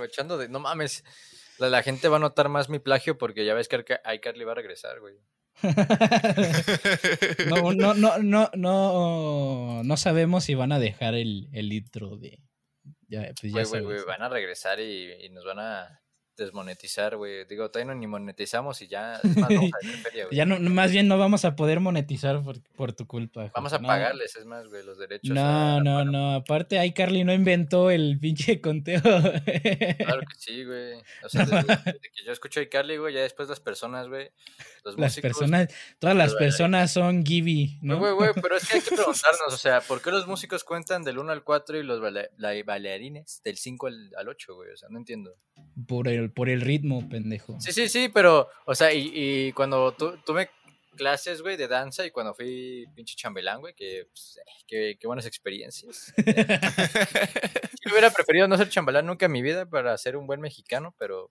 aprovechando de. No mames. La, gente va a notar más mi plagio porque ya ves que iCarly va a regresar, güey. no, no, no, no, no, no sabemos si van a dejar el, el litro de. Ya, pues ya güey, güey, van a regresar y, nos van a desmonetizar, güey. Digo, todavía no ni monetizamos y ya. Es más, feria, ya no, más bien no vamos a poder monetizar por, por tu culpa. Vamos a pagarles, es más, güey, los derechos. No, no, no. Aparte, iCarly no inventó el pinche conteo. claro que sí, güey. O sea, desde, que yo escucho iCarly, güey, ya después las personas, güey. Los las personas, todas las personas son Gibby, ¿no? Güey, güey, pero es que hay que preguntarnos, o sea, ¿por qué los músicos cuentan del 1 al 4 y los bailarines del 5 al, al 8, güey? O sea, no entiendo. Por el, por el ritmo, pendejo. Sí, sí, sí, pero, o sea, y, y cuando tu, tuve clases, güey, de danza y cuando fui pinche chambelán, güey, que, pues, eh, qué, buenas experiencias. Yo hubiera preferido no ser chambelán nunca en mi vida para ser un buen mexicano, pero...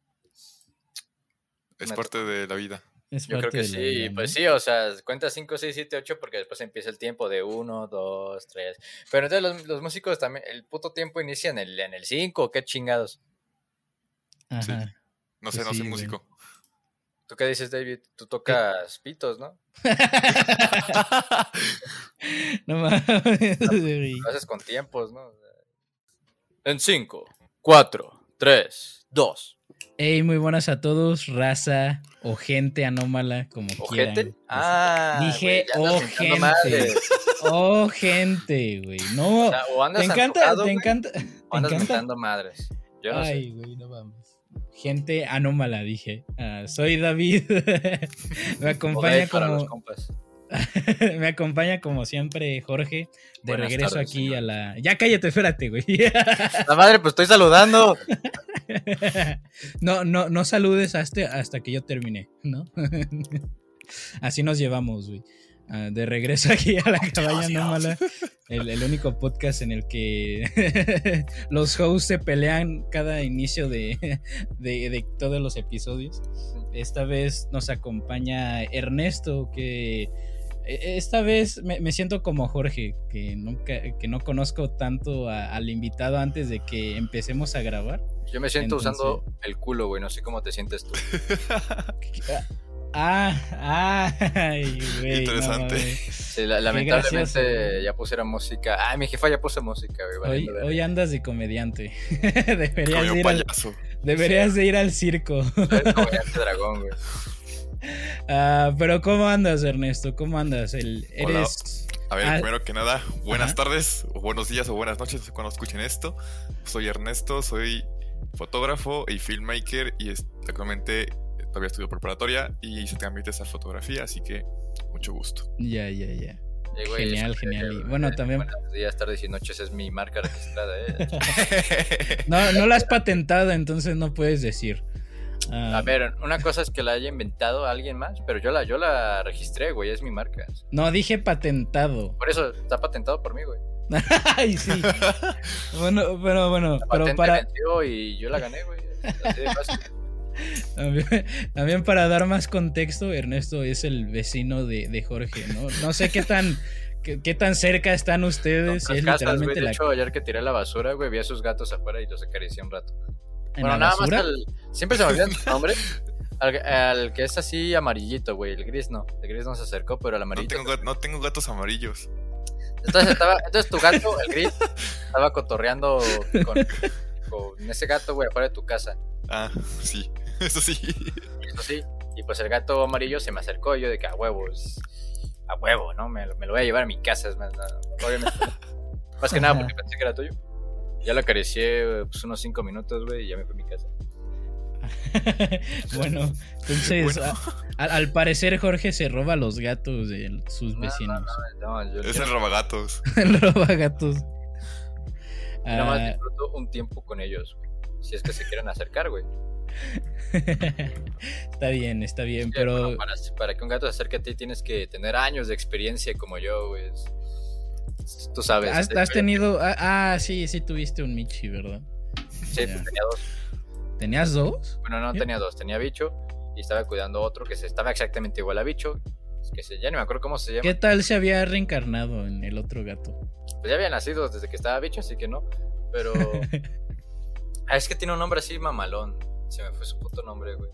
Es parte de la vida. Yo creo que sí, pues sí, o sea, cuenta 5, 6, 7, 8 porque después empieza el tiempo de 1, 2, 3. Pero entonces los, los, músicos también, el puto tiempo inicia en el, en el 5, qué chingados. Ajá. No sé, pues no soy músico. ¿Tú qué dices, David? Tú tocas pitos, ¿no? no mames. Lo haces con tiempos, ¿no? En 5, 4, 3, 2. Hey, muy buenas a todos, raza o gente anómala, como ¿O quieran. Gente? Ah, dije o gente. O gente, güey. No, o, andas te encanta, te encanta. O andas encanta? madres. Yo no Ay, güey, no vamos. Gente anómala, dije. Ah, soy David. me acompaña como. me acompaña como siempre Jorge. De regreso aquí a la. Ya cállate, espérate, güey. la madre, pues estoy saludando. no, no, no saludes hasta, hasta que yo termine, ¿no? Así nos llevamos, güey. Ah, de regreso aquí a la cabaña anómala, el, el, único podcast en el que los hosts se pelean cada inicio de, de, todos los episodios. Esta vez nos acompaña Ernesto, que e, esta vez me, siento como Jorge, que, nunca, que no conozco tanto al invitado antes de que empecemos a grabar. Yo me siento usando el culo, güey, no sé cómo te sientes tú. Ah, ah, ay, güey. Interesante. sí, lamentablemente ya puse música. Ah, mi jefa ya puso música, güey. Hoy, andas de comediante. deberías, ir al, deberías de ir al circo. comediante dragón, güey. Ah, pero ¿cómo andas, Ernesto? ¿Cómo andas? El, eres... A ver, ah, primero que nada, buenas tardes, o buenos días, o buenas noches cuando escuchen esto. Soy Ernesto, soy fotógrafo y filmmaker y actualmente todavía estudio preparatoria y se te admite esa fotografía, así que mucho gusto. Ya, ya, ya. genial, genial. bueno, también. Buenos días, tardes y noches es mi marca registrada, ¿eh? no, no la has patentado, entonces no puedes decir. Ah. a ver, una cosa es que la haya inventado alguien más, pero yo la, yo la registré, güey, es mi marca. No, dije patentado. Por eso está patentado por mí, güey. Ay, sí. bueno, pero bueno, pero para. y yo la gané, güey. También, para dar más contexto, Ernesto es el vecino de, Jorge, ¿no? No sé qué tan, qué, tan cerca están ustedes. es literalmente de hecho, ayer que tiré la basura, güey, vi a sus gatos afuera y los acaricié un rato. bueno, nada más Siempre se me olvida su nombre. Al, que es así amarillito, güey. El gris no. El gris no se acercó, pero el amarillito. No tengo, gatos amarillos. Entonces, estaba, entonces tu gato, el gris, estaba cotorreando con, con ese gato, güey, afuera de tu casa. Ah, sí. Eso sí. Eso sí. Y pues el gato amarillo se me acercó y yo de que a huevos. A huevo, ¿no? Me, me lo voy a llevar a mi casa. Es más, más que nada porque pensé que era tuyo. Ya lo acaricié pues, unos 5 minutos, güey, y ya me fui a mi casa. bueno, entonces, al parecer Jorge se roba los gatos de sus vecinos. No, no, es el robagatos. el robagatos. Nada más ah. disfruto un tiempo con ellos, Si es que se quieren acercar, güey. está bien, está bien, pero... para, que un gato se acerque a ti tienes que tener años de experiencia como yo, güey. Tú sabes. Has, tenido... Ah, ah, sí, sí tuviste un Michi, ¿verdad? Sí, pues tenía dos. ¿Tenías dos? Bueno, no tenía dos, tenía bicho y estaba cuidando otro que se estaba exactamente igual a bicho. Que se, ya no me acuerdo cómo se llama. ¿Qué tal se había reencarnado en el otro gato? Pues ya había nacido desde que estaba bicho, así que no. Pero Ah, es que tiene un nombre así mamalón. Se me fue su puto nombre, güey.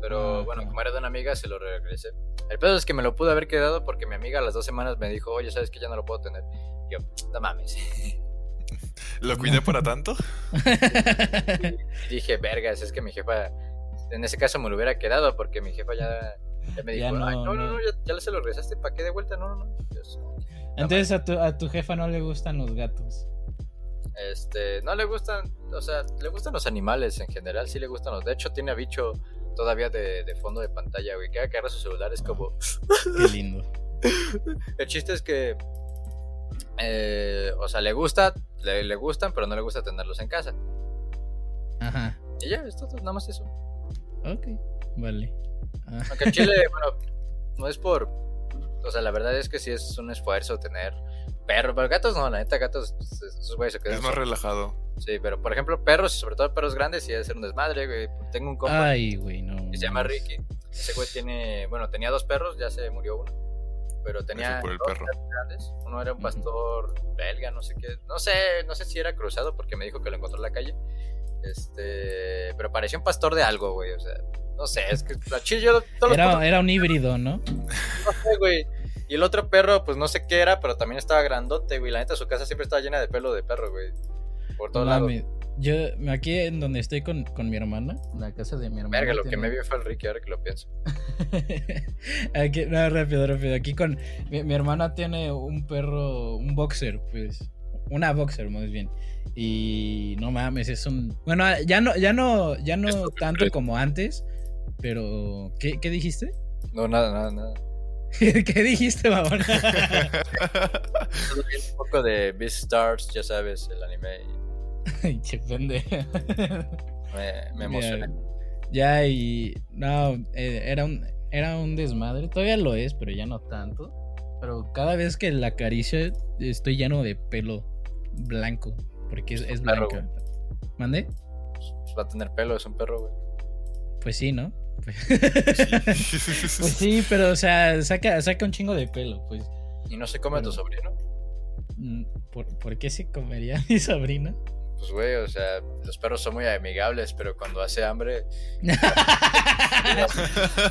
Pero Ah, bueno, como era de una amiga, se lo regresé. El pedo es que me lo pude haber quedado porque mi amiga a las dos semanas me dijo, oye, ¿sabes que ya no lo puedo tener? Y yo, no mames. ¿Lo cuidé para tanto? Y dije, vergas, es que mi jefa, en ese caso me lo hubiera quedado porque mi jefa ya, ya me Ya dijo, no, "Ay, no, no, no. no, ya, ya se lo regresaste, ¿para qué de vuelta? No, no, no. Entonces a tu, a tu jefa no le gustan los gatos. Este, no le gustan, o sea, le gustan los animales en general, sí le gustan los. De hecho, tiene a bicho todavía de, de fondo de pantalla, güey. Cada que agarra su celular es como. Qué lindo. El chiste es que. eh, o sea, le gusta, le, le gustan, pero no le gusta tenerlos en casa. Ajá. Y ya, es todo, nada más eso. Ok. Vale. Ah, Aunque en Chile, bueno, no es por. O sea, la verdad es que sí es un esfuerzo tener perros, pero gatos no, la neta, gatos, pues, esos güeyes se quedan. Es más solos. relajado. Sí, pero por ejemplo, perros, sobre todo perros grandes, sí debe ser un desmadre, güey. Tengo un compa. Ay, güey, no. que se llama. Ricky. Ese güey tiene, bueno, tenía dos perros, ya se murió uno. Pero tenía por el dos perro. perros grandes. Uno era un pastor belga, no sé qué. No sé, no sé si era cruzado porque me dijo que lo encontró en la calle. Este, pero parecía un pastor de algo, güey. O sea, no sé, es que la los Era, era un híbrido, ¿no? no sé, güey. Y el otro perro, pues no sé qué era, pero también estaba grandote, güey. La neta, su casa siempre estaba llena de pelo de perro, güey. Por todos lados. Yo, aquí en donde estoy con, con mi hermana, la casa de mi hermana. Verga, lo que me vio fue el Ricky, ahora que lo pienso. Aquí, no, rápido, rápido. Aquí con mi, mi hermana tiene un perro, un boxer, pues. Una boxer, más bien. Y no mames, es un. Bueno, ya no, ya no, ya no tanto como antes. Pero. ¿Qué, qué dijiste? No, nada, nada, nada. ¿Qué dijiste, vi un poco de Beastars, ya sabes, el anime. Ay, qué pendejo. Me, me emocioné. Ya, y. No, eh, era un, era un desmadre. Todavía lo es, pero ya no tanto. Pero cada vez que la acaricio, estoy lleno de pelo blanco. Porque es, es Perro. ¿Mande? Pues va a tener pelo, es un perro, güey. Pues sí, ¿no? Pues sí, pero o sea, saca, saca un chingo de pelo, pues. Y no se come a tu Pero- sobrino. Mm, ¿Por, por qué se comería mi sobrina? Pues, güey, o sea, los perros son muy amigables, pero cuando hace hambre.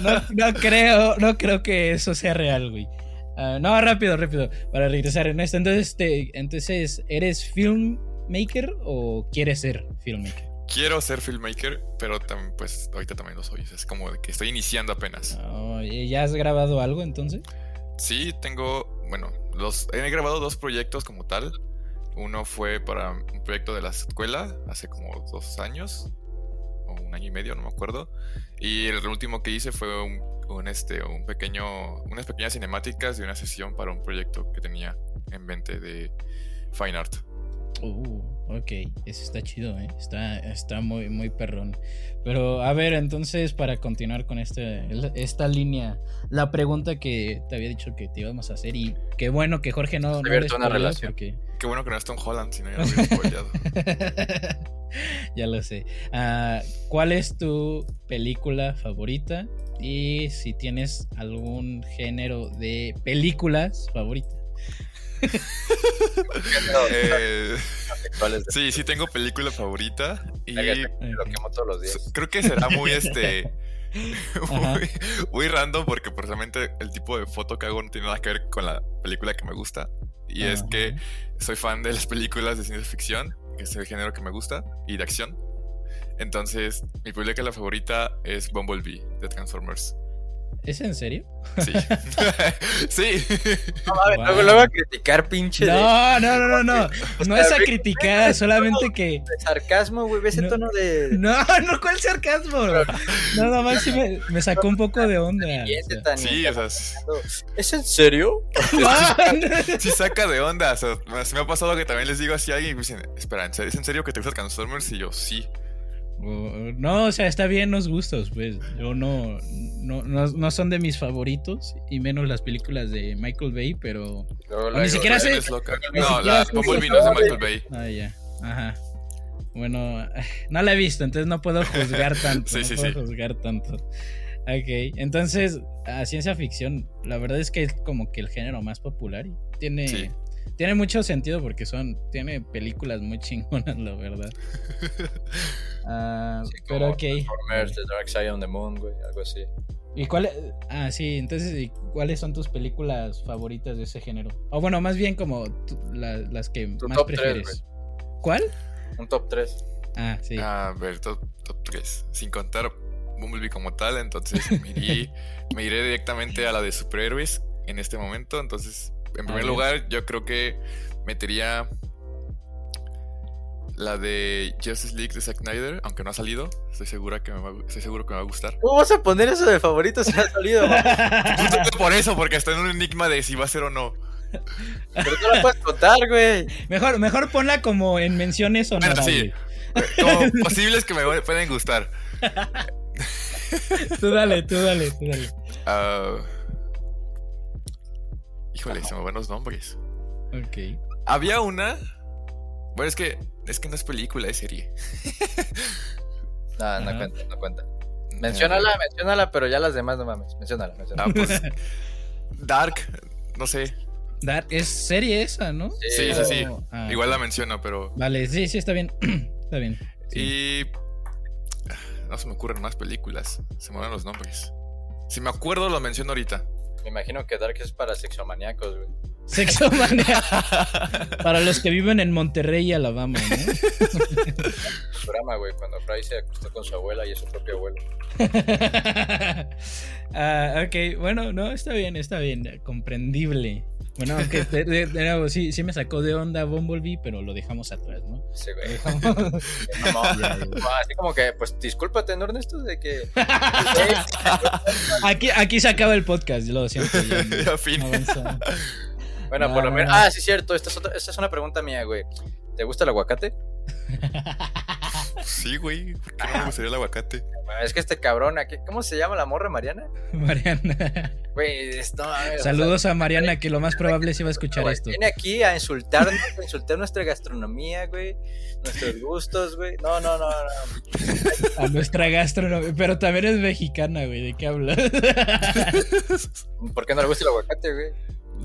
no, no creo, no creo que eso sea real, güey. Ah, no, rápido, rápido, para regresar en esto. Entonces, te- entonces, ¿eres filmmaker o quieres ser filmmaker? Quiero ser filmmaker, pero también, pues ahorita también lo soy. Es como que estoy iniciando apenas. Oh, ¿y ¿Ya has grabado algo entonces? Sí, tengo, bueno, los, he grabado dos proyectos como tal. Uno fue para un proyecto de la escuela hace como dos años, o un año y medio, no me acuerdo. Y el último que hice fue un, un, este, un pequeño, unas pequeñas cinemáticas de una sesión para un proyecto que tenía en mente de Fine Art. Uh, ok, eso está chido, ¿eh? Está, está muy, muy perrón. Pero a ver, entonces, para continuar con este, esta línea, la pregunta que te había dicho que te íbamos a hacer, y qué bueno que Jorge no. Se no abierto una relación. Porque... Qué bueno que no es Tom Holland, si no ya lo ya lo sé. Ah, ¿Cuál es tu película favorita? Y si tienes algún género de películas favorita. Eh, sí, sí tengo película favorita. Y Verga, Lo quemo todos los días. creo que será muy este. Muy, muy random porque precisamente el tipo de foto que hago no tiene nada que ver con la película que me gusta. Y es Ajá. que soy fan de las películas de ciencia ficción, que es el género que me gusta, y de acción. Entonces, mi película favorita es Bumblebee de Transformers. ¿Es en serio? Sí. sí. No mames, Wow. luego, luego a criticar, pinche. de- No, no, no, no, no. No es a criticar, solamente que. sarcasmo, güey. Ve ese No. tono de. No, no, ¿cuál sarcasmo? No, nada más sí me, me sacó un poco de onda. o sea. tan- Sí, o sea, sí ¿Es en serio? No, sí saca de onda. O sea, me- se me ha pasado que también les digo así a alguien y me dicen, espera, ¿en serio- ¿es en serio que te gusta Transformers? Y yo, sí. O- No, o sea, está bien los gustos, pues. Yo no, no, no, no son de mis favoritos, y menos las películas de Michael Bay, pero. Luego, Ni luego, siquiera sé- ni No, la Bumblebee no es de Michael Bay. Ah, ya. Ajá. Bueno, no la he visto, entonces no puedo juzgar tanto. Sí, no sí, puedo sí. juzgar tanto. Ok, entonces, a ciencia ficción, la verdad es que es como que el género más popular y tiene. Tiene mucho sentido porque son. Tiene películas muy chingonas, la verdad. Ah, Sí, pero ok. Transformers, The Dark Side on the Moon, güey, algo así. ¿Y cuáles? Ah, sí, entonces, ¿y ¿cuáles son tus películas favoritas de ese género? O bueno, más bien como la- las que Tu más top prefieres. ¿Cuál? Un top 3. Ah, sí. A ver, top, top 3. Sin contar Bumblebee como tal, entonces me iré, me iré directamente a la de superhéroes en este momento. Entonces, en primer lugar, yo creo que metería la de Justice League de Zack Snyder, aunque no ha salido. Estoy, segura que me va, estoy seguro que me va a gustar. ¿Cómo vas a poner eso de favorito si no ha salido? por eso, porque está en un enigma de si va a ser o no. Pero no la puedes contar, güey. Mejor, mejor ponla como en menciones Bueno, honorables. sí. Como posibles que me pueden gustar. Tú dale, tú dale, tú dale. Ah, híjole, se me van los nombres. Ok. Había una. Bueno, es que es que no es película, es serie. No, no Ajá. cuenta, no cuenta. Menciónala, menciónala, pero ya las demás no mames. Menciónala, menciónala. Ah, pues, Dark, no sé. Dar- es serie esa, ¿no? Sí, sí, sí. Ah, Igual la menciono, pero. Vale, sí, sí, está bien. está bien. Sí. Y. ah, No se me ocurren más películas. Se me van los nombres. Si me acuerdo, lo menciono ahorita. Me imagino que Dark es para sexomaníacos, güey. Sexomania. Para los que viven en Monterrey, Alabama, ¿no? programa, güey, cuando Fry se acostó con su abuela y es su propio abuelo. Ah, ok, bueno, no, está bien, está bien, comprendible. Bueno, aunque de, de- de nuevo, sí, sí me sacó de onda Bumblebee, pero lo dejamos atrás, ¿no? Sí, güey. dejamos- No, así como que, pues discúlpate, ¿no, Ernesto? De que. Aquí, aquí se acaba el podcast, lo siento. ya fin. Bueno, No, por lo no, menos. no. Ah, sí, cierto. Esta es, otra- esta es una pregunta mía, güey. ¿Te gusta el aguacate? Sí, güey. ¿Por qué no me gustaría el aguacate? Bueno, Es que este cabrón aquí. ¿Cómo se llama la morra, Mariana? Mariana. Güey, esto. a ver, o sea, Saludos a Mariana, que lo más probable es iba a escuchar güey, esto. Viene aquí a insultarnos, a insultar nuestra gastronomía, güey. Nuestros gustos, güey. No, no, no, no. A nuestra gastronomía. Pero también es mexicana, güey. ¿De qué hablas? ¿Por qué no le gusta el aguacate, güey?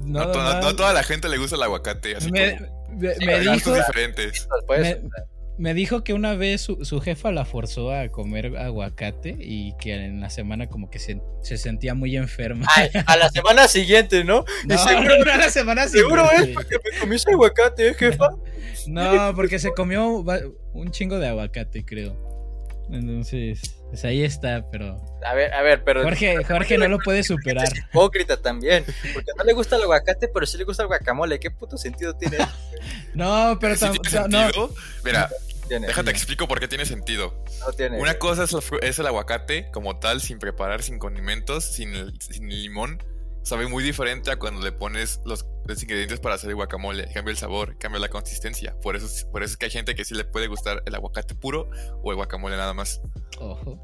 No, no a toda la gente le gusta el aguacate. Así me, como me- Sí, me dijo, diferentes. Pues, Me- me dijo que una vez su, su jefa la forzó a comer aguacate y que en la semana como que se, se sentía muy enferma. ay, a la semana siguiente, ¿no? No, seguro, no, no, la semana seguro es siguiente. porque me comí ese aguacate, ¿eh, jefa. No, porque se comió un chingo de aguacate, creo. Entonces, pues ahí está, pero A ver, a ver, pero. Jorge, Jorge no lo puede superar. Es hipócrita también. Porque no le gusta el aguacate, pero sí le gusta el guacamole. ¿Qué puto sentido tiene? No, pero Sí tam- tiene no, sentido. Mira, Tiene, déjate ya. explico por qué tiene sentido. no tiene. Una cosa es, fru- es el aguacate como tal, sin preparar, sin condimentos, sin el, sin el limón. Sabe muy diferente a cuando le pones los, los ingredientes para hacer el guacamole. Cambia el sabor, cambia la consistencia. Por eso, es- por eso es que hay gente que sí le puede gustar el aguacate puro o el guacamole nada más. Ojo.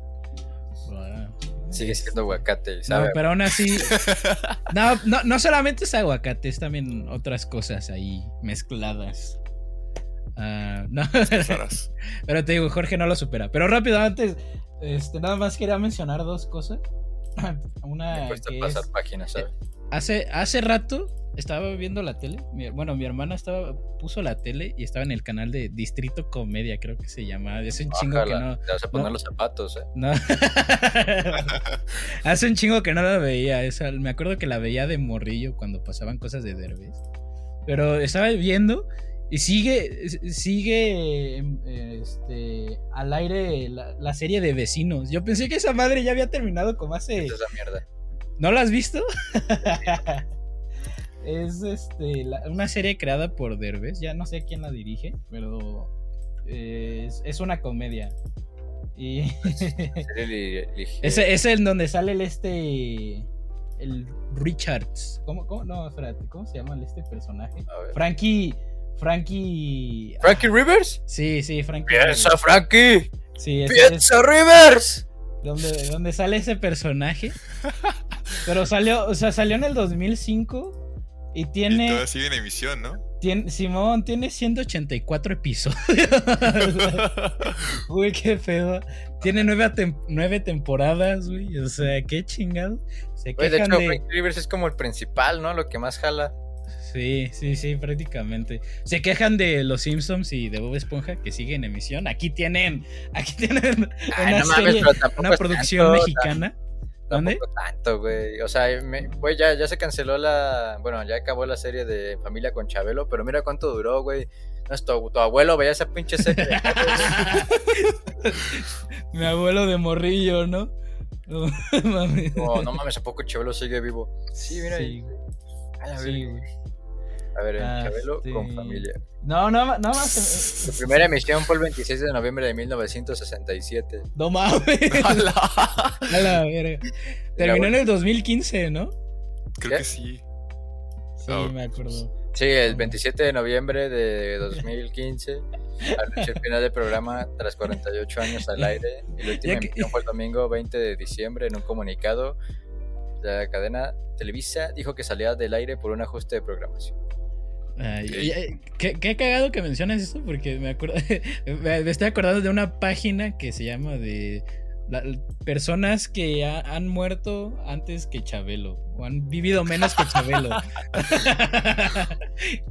Sigue siendo aguacate, No, pero aún así. No, no, no solamente es aguacate, es también otras cosas ahí mezcladas. Ah, no, pero te digo, Jorge no lo supera. Pero rápido, antes, este, nada más quería mencionar dos cosas. Una Me cuesta que pasar es, páginas, ¿sabes? hace, hace rato estaba viendo la tele. mi- bueno, mi hermana estaba, puso la tele y estaba en el canal de Distrito Comedia, creo que se llama. Es un chingo que no. Te vas a poner no. los zapatos, ¿eh? No. Hace un chingo que no la veía. Esa, me acuerdo que la veía de morrillo cuando pasaban cosas de Derbez. Pero estaba viendo y sigue, sigue eh, este, al aire la, la serie de vecinos. Yo pensé que esa madre ya había terminado como hace. Esa es mierda. ¿No la has visto? es este, la- una serie creada por Derbez. Ya no sé quién la dirige, pero eh, es, es una comedia. Y ese es el donde sale el este. El Richards. ¿Cómo, cómo? No, espérate, ¿cómo se llama este personaje? Frankie. Frankie. ¿Frankie Rivers? Sí, sí, Frankie. ¡Piensa, Frankie! Sí, ese es ¡Piensa, Rivers! donde, donde sale ese personaje. Pero salió, o sea, salió en el 2005 y Y tiene. todavía sigue en emisión, ¿no? Tiene, Simón tiene 184 episodios. Uy, qué pedo. Tiene nueve, tem- nueve temporadas, güey. O sea, qué chingado. Se de hecho, de. Frankie Rivers es como el principal, ¿no? Lo que más jala. Sí, sí, sí, prácticamente. Se quejan de los Simpsons y de Bob Esponja que sigue en emisión. Aquí tienen, aquí tienen Ay, una, no serie- producción tanto, mexicana. ¿Dónde? Tanto, güey. O sea, güey, ya, ya se canceló la. Bueno, ya acabó la serie de Familia con Chabelo, pero mira cuánto duró, güey. No, es tu, tu abuelo veía esa pinche serie. Mi abuelo de morrillo, ¿no? No, mames. no, no mames, ¿a poco Chabelo sigue vivo? Sí, mira Sí, ahí. A la Sí, güey. A ver, en Ah, Chabelo este- con Familia. No, no, no más. Su primera emisión fue el 26 de noviembre de 1967. No mames. A la verga. Terminó en el 2015, ¿no? Creo ¿Qué? que sí. Sí, me acuerdo. Sí, el 27 de noviembre de 2015, anunció el final del programa tras 48 años al aire. Y la última emisión fue el domingo 20 de diciembre en un comunicado. La cadena Televisa dijo que salía del aire por un ajuste de programación. Ay, qué, qué cagado que mencionas esto porque me acuerdo me estoy acordando de una página que se llama de la- personas que ha- han muerto antes que Chabelo o han vivido menos que Chabelo.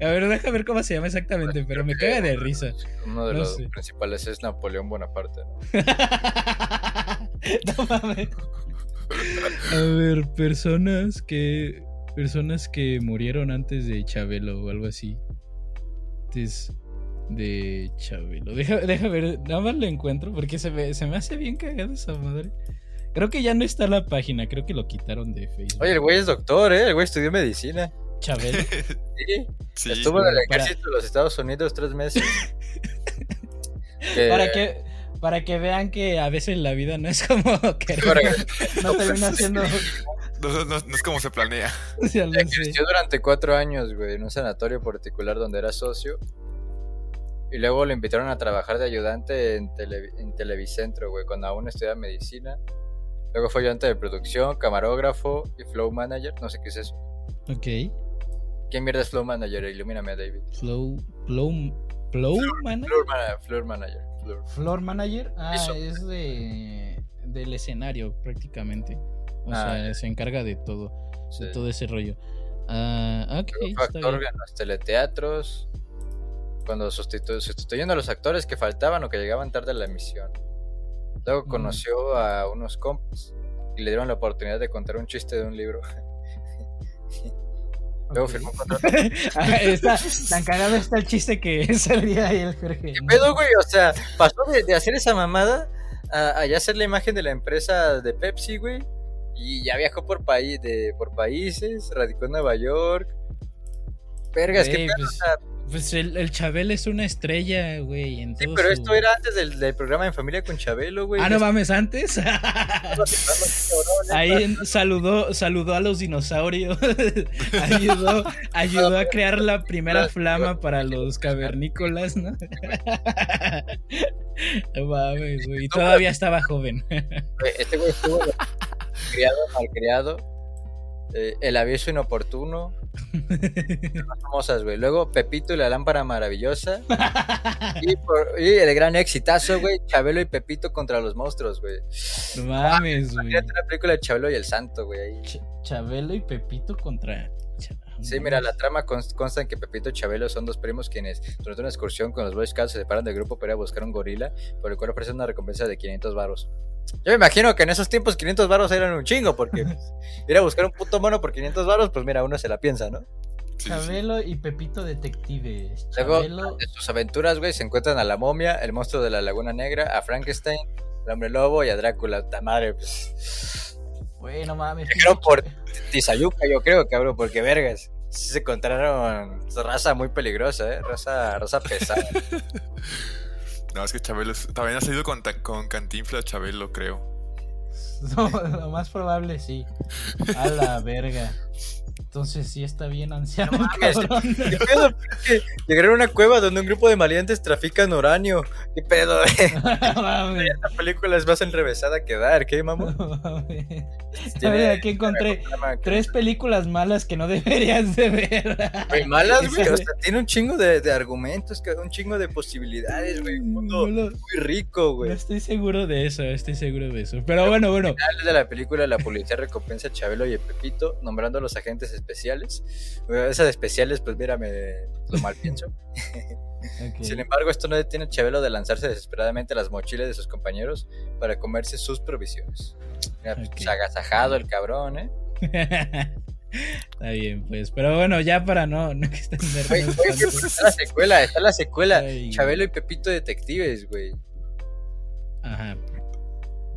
A ver, deja ver cómo se llama exactamente, pero me caga de risa. Uno de No los sé. principales es Napoleón Bonaparte. ¿no? no mames. A ver, personas que personas que murieron antes de Chabelo o algo así. Antes de Chabelo. Deja, deja ver, nada más lo encuentro porque se me, se me hace bien cagada esa madre. Creo que ya no está la página, creo que lo quitaron de Facebook. Oye, el güey es doctor, ¿eh? El güey estudió medicina. Chabelo. Sí, Sí. estuvo en el Para- ejército de los Estados Unidos tres meses. Que- Para que para que vean que a veces la vida no es como que no termina siendo No, no- no- no es como se planea. ya lo sé. Ejerció durante cuatro años, güey, en un sanatorio particular donde era socio. Y luego lo invitaron a trabajar de ayudante en, tele- en Televicentro, güey, cuando aún estudiaba medicina. Luego fue ayudante de producción, camarógrafo y flow manager. No sé qué es eso. Ok. ¿Quién mierda es flow manager? Ilumíname, David. Flow Flow Flow Manager. Floor, mana- floor manager. floor. Floor Manager, ah, Eso. es de del escenario prácticamente. O Ah, sea, se encarga de todo, Sí. de todo ese rollo. Ah, ok, Luego fue está actor bien. en los teleteatros. Cuando sustitu- sustituyendo a los actores que faltaban o que llegaban tarde a la emisión. Luego Mm. conoció a unos compas y le dieron la oportunidad de contar un chiste de un libro. Luego firmó un contrato. Ah, está, tan cagado está el chiste que salía ahí el Jorge. ¿Qué pedo, güey? O sea, pasó de, de hacer esa mamada a, a ya hacer la imagen de la empresa de Pepsi, güey. Y ya viajó por, país, de, por países, radicó en Nueva York. Vergas, qué Güey, pedo. pues, Pues el, el Chabel es una estrella, güey. en sí, todo pero su- esto era antes del, del programa en familia con Chabelo, güey. Ah, no mames, antes. Ahí saludó, saludó a los dinosaurios. ayudó, ayudó a crear la primera flama para los cavernícolas, ¿no? No mames, güey. Y todavía estaba joven. Este güey estuvo criado, malcriado. eh, el aviso inoportuno. Las famosas, güey. Luego Pepito y la lámpara maravillosa. Y, por- y el gran exitazo, güey. Chabelo y Pepito contra los monstruos, güey. No mames, güey. Imagínate la película de Chabelo y el Santo, güey. Ch- Chabelo y Pepito contra. Sí, mira, la trama cons- consta en que Pepito y Chabelo son dos primos quienes, durante una excursión con los Boy Scouts, se separan del grupo para ir a buscar un gorila, por el cual ofrecen una recompensa de 500 varos. Yo me imagino que en esos tiempos 500 varos eran un chingo, porque pues, ir a buscar un puto mono por 500 varos, pues mira, uno se la piensa, ¿no? Sí, sí, sí. Chabelo y Pepito detectives. Luego, Chabelo. de sus aventuras, güey, se encuentran a la momia, el monstruo de la Laguna Negra, a Frankenstein, el hombre lobo y a Drácula. Ta madre, pues. Güey, no mames. Creo pinche por Tizayuca, yo creo, cabrón, porque vergas. Sí se encontraron raza muy peligrosa, ¿eh? Raza, raza pesada. No, es que Chabelo también ha salido con, con Chabelo, creo. No, lo más probable sí. A la verga. Entonces sí está bien anciano, No mames. ¿Qué pedo? Llegaron a una cueva donde un grupo de maleantes trafican uranio. ¿Qué pedo? No mames. Esta película es más enrevesada que dar, ¿qué? No mames. Tiene- Mira, aquí encontré tres películas malas que no deberías de ver. Muy malas, güey. O sea, tiene un chingo de, de argumentos, un chingo de posibilidades, güey. Un mundo No, muy rico, no güey. estoy seguro de eso, estoy seguro de eso. Pero bueno, bueno. Al final de la película, la policía recompensa a Chabelo y a Pepito, nombrando a los agentes especiales. Esas especiales, pues mírame, lo mal pienso. Sin embargo, esto no detiene a Chabelo de lanzarse desesperadamente a las mochilas de sus compañeros para comerse sus provisiones. Mira, pues, agasajado el cabrón, ¿eh? Está bien, pues. Pero bueno, ya para no, no que estén Está la secuela, está la secuela. Chabelo y Pepito Detectives, güey. Ajá.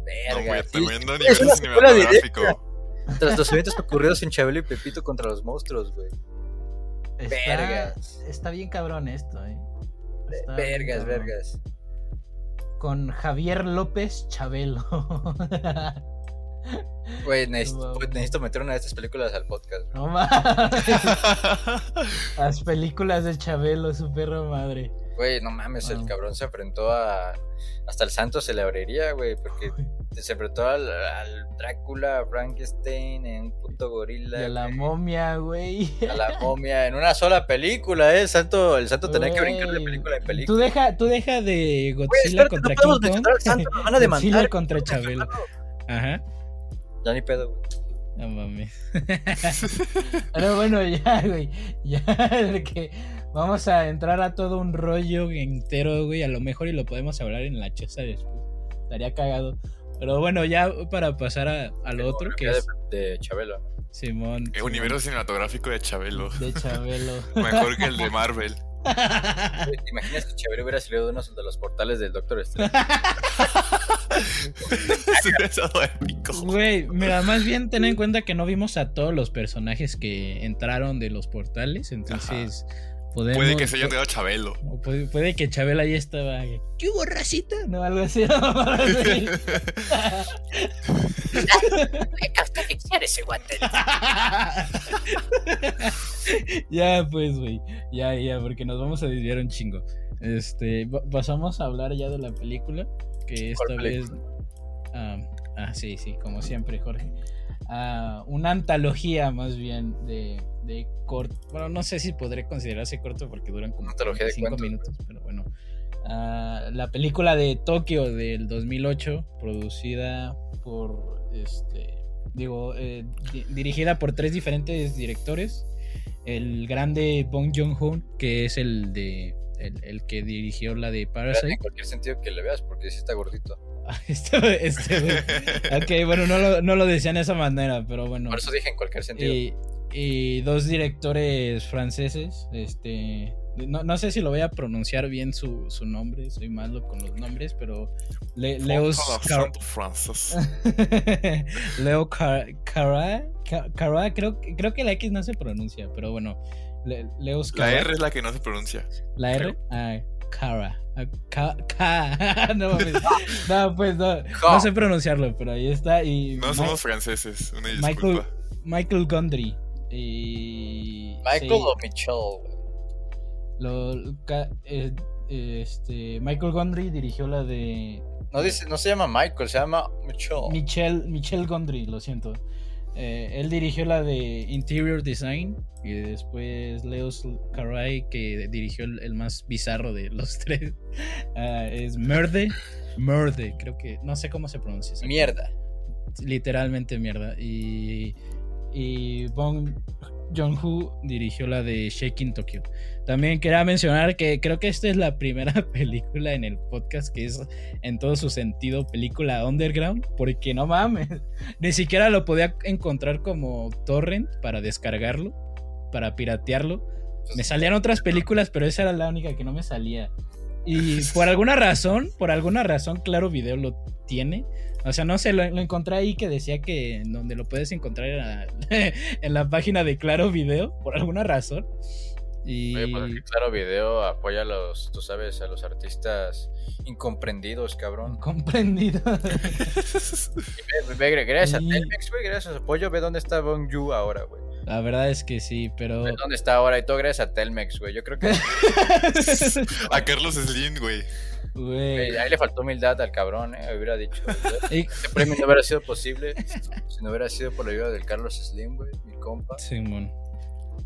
Verga. No, tremendo nivel cinematográfico. Tras los eventos ocurridos en Chabelo y Pepito contra los monstruos, güey. Está, Está bien cabrón esto, eh. vergas, vergas. Con Javier López Chabelo. Güey, necesito, meter una de estas películas al podcast. No mames. Las películas de Chabelo, su perro madre. Güey, no mames, el cabrón se enfrentó a. Hasta el santo se le abriría, güey, porque se enfrentó al, Drácula, Frankenstein, en un puto gorila. Y a la momia, güey. A la momia, en una sola película, ¿eh? El santo, el santo tenía que brincar de película en película. Tú deja, tú deja de Godzilla contra King Kong. Santo, van a demandar. Godzilla contra Chabelo. Ajá. Ya ni pedo, güey. No mames. Pero bueno, ya, güey. Ya, que vamos a entrar a todo un rollo entero, güey. A lo mejor y lo podemos hablar en la choza después. Estaría cagado. Pero bueno, ya para pasar a, lo otro, que es. De, Chabelo. Simón. El universo cinematográfico de Chabelo. De Chabelo. Mejor que el de Marvel. ¿Te imaginas que Chabelo hubiera salido de uno de los portales del Doctor Strange? Güey, mira, más bien ten en cuenta que no vimos a todos los personajes que entraron de los portales, entonces podemos, Puede que se haya quedado Chabelo. Puede, que Chabelo ahí estaba. ¿Qué hubo, racita? No, algo así. ese guante. ya, pues, güey. Ya, ya, porque nos vamos a desviar un chingo. Este, pasamos a hablar ya de la película que esta vez... ah, sí, sí, como siempre, Jorge. Ah, una antología más bien de, de corto. Bueno, no sé si podré considerarse corto porque duran como 5 minutos, pero bueno. Ah, la película de Tokio del 2008, producida por, este, digo, eh, dirigida por tres diferentes directores. El grande Bong Joon-ho, que es el de el, que dirigió la de Parasite. En cualquier sentido que le veas, porque sí está gordito. este, este, ok, bueno, no lo, no lo decían de esa manera, pero bueno. Por eso dije en cualquier sentido. Y, dos directores franceses, este... No, sé si lo voy a pronunciar bien su, su nombre, soy malo con los nombres, pero Leos Leo Cara, Cara, creo, creo que la X no se pronuncia, pero bueno, la R es la que no se pronuncia. La R, ah, Cara. Ah, no, no, pues no, no sé pronunciarlo, pero ahí está. Y no somos franceses, una disculpa. Michael, Michael Gondry. Y, Michael o Michelle. Lo, eh, este, Michael Gondry dirigió la de. No, dice, no se llama Michael, se llama Michelle. Michelle, Michelle Gondry, lo siento. Eh, él dirigió la de Interior Design y después Leos Caray que dirigió el, más bizarro de los tres. Ah, es Merde. Merde, creo que. No sé cómo se pronuncia. Mierda. Literalmente mierda. Y. Y Bong Joon-ho dirigió la de Shaking Tokyo. También quería mencionar que creo que esta es la primera película en el podcast que es en todo su sentido película underground, porque no mames, ni siquiera lo podía encontrar como torrent para descargarlo, para piratearlo. Me salían otras películas, pero esa era la única que no me salía. Y por alguna razón, por alguna razón, Claro Video lo tiene. O sea, no sé, lo, encontré ahí que decía que donde lo puedes encontrar era en la página de Claro Video, por alguna razón. Y... Oye, Claro Video apoya a los, tú sabes, a los artistas incomprendidos, cabrón. Incomprendidos. gracias a Telmex, güey, gracias a su apoyo, ve dónde está Bong Yu ahora, güey. La verdad es que sí, pero. Ve dónde está ahora y todo gracias a Telmex, güey. Yo creo que. a Carlos Slim, güey. Güey. Ahí le faltó humildad al cabrón, eh. Hubiera dicho. Este premio no hubiera sido posible si no hubiera sido por la ayuda del Carlos Slim, güey, mi compa. Simón.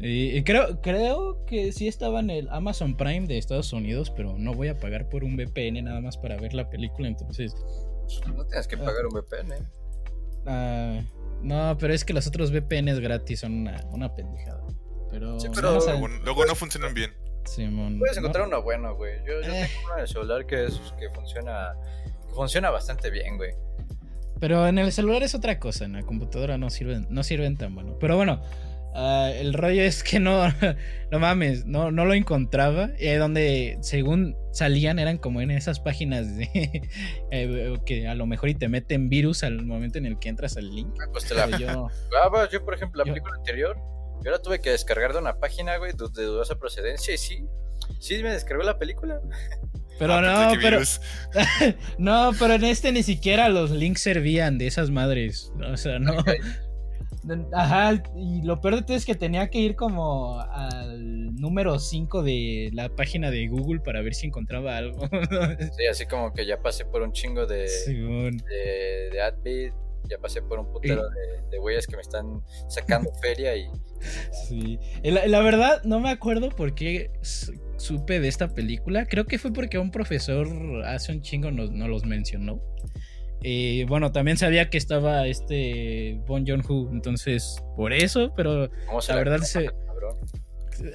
y, creo, creo que sí estaba en el Amazon Prime de Estados Unidos, pero no voy a pagar por un VPN nada más para ver la película, entonces. No tienes que pagar un VPN. Ah, no, pero es que los otros VPNs gratis son una, una pendejada. Pero, Sí, pero- vamos a- Luego, luego no funcionan bien. Simón, Puedes encontrar uno bueno, güey. Yo, yo Eh. tengo uno en el celular que, es, que funciona que funciona bastante bien, güey. Pero en el celular es otra cosa, en la computadora no sirven, no sirven tan bueno. Pero bueno, ah, el rollo es que no, no mames, no, no lo encontraba. Y ahí donde según salían eran como en esas páginas de eh, que a lo mejor y te meten virus al momento en el que entras al link. Pues te la yo, Ah, yo, por ejemplo, la Yo- película anterior, yo la tuve que descargar de una página, güey, de, dudosa procedencia y sí, sí me descargó la película. pero Ah, no, pero no, pero en este ni siquiera los links servían de esas madres. O sea, no. Ajá, y lo peor de todo es que tenía que ir como al número 5 de la página de Google para ver si encontraba algo. Sí, así como que ya pasé por un chingo de, Simón. de, de Adbit, ya pasé por un putero de, de güeyes que me están sacando feria y Sí. Eh, La, la verdad, no me acuerdo por qué supe de esta película. Creo que fue porque un profesor hace un chingo nos, nos los mencionó. Eh, bueno, también sabía que estaba este Bon Joon-ho, entonces por eso, pero ¿cómo se La verdad conoce, se- cabrón?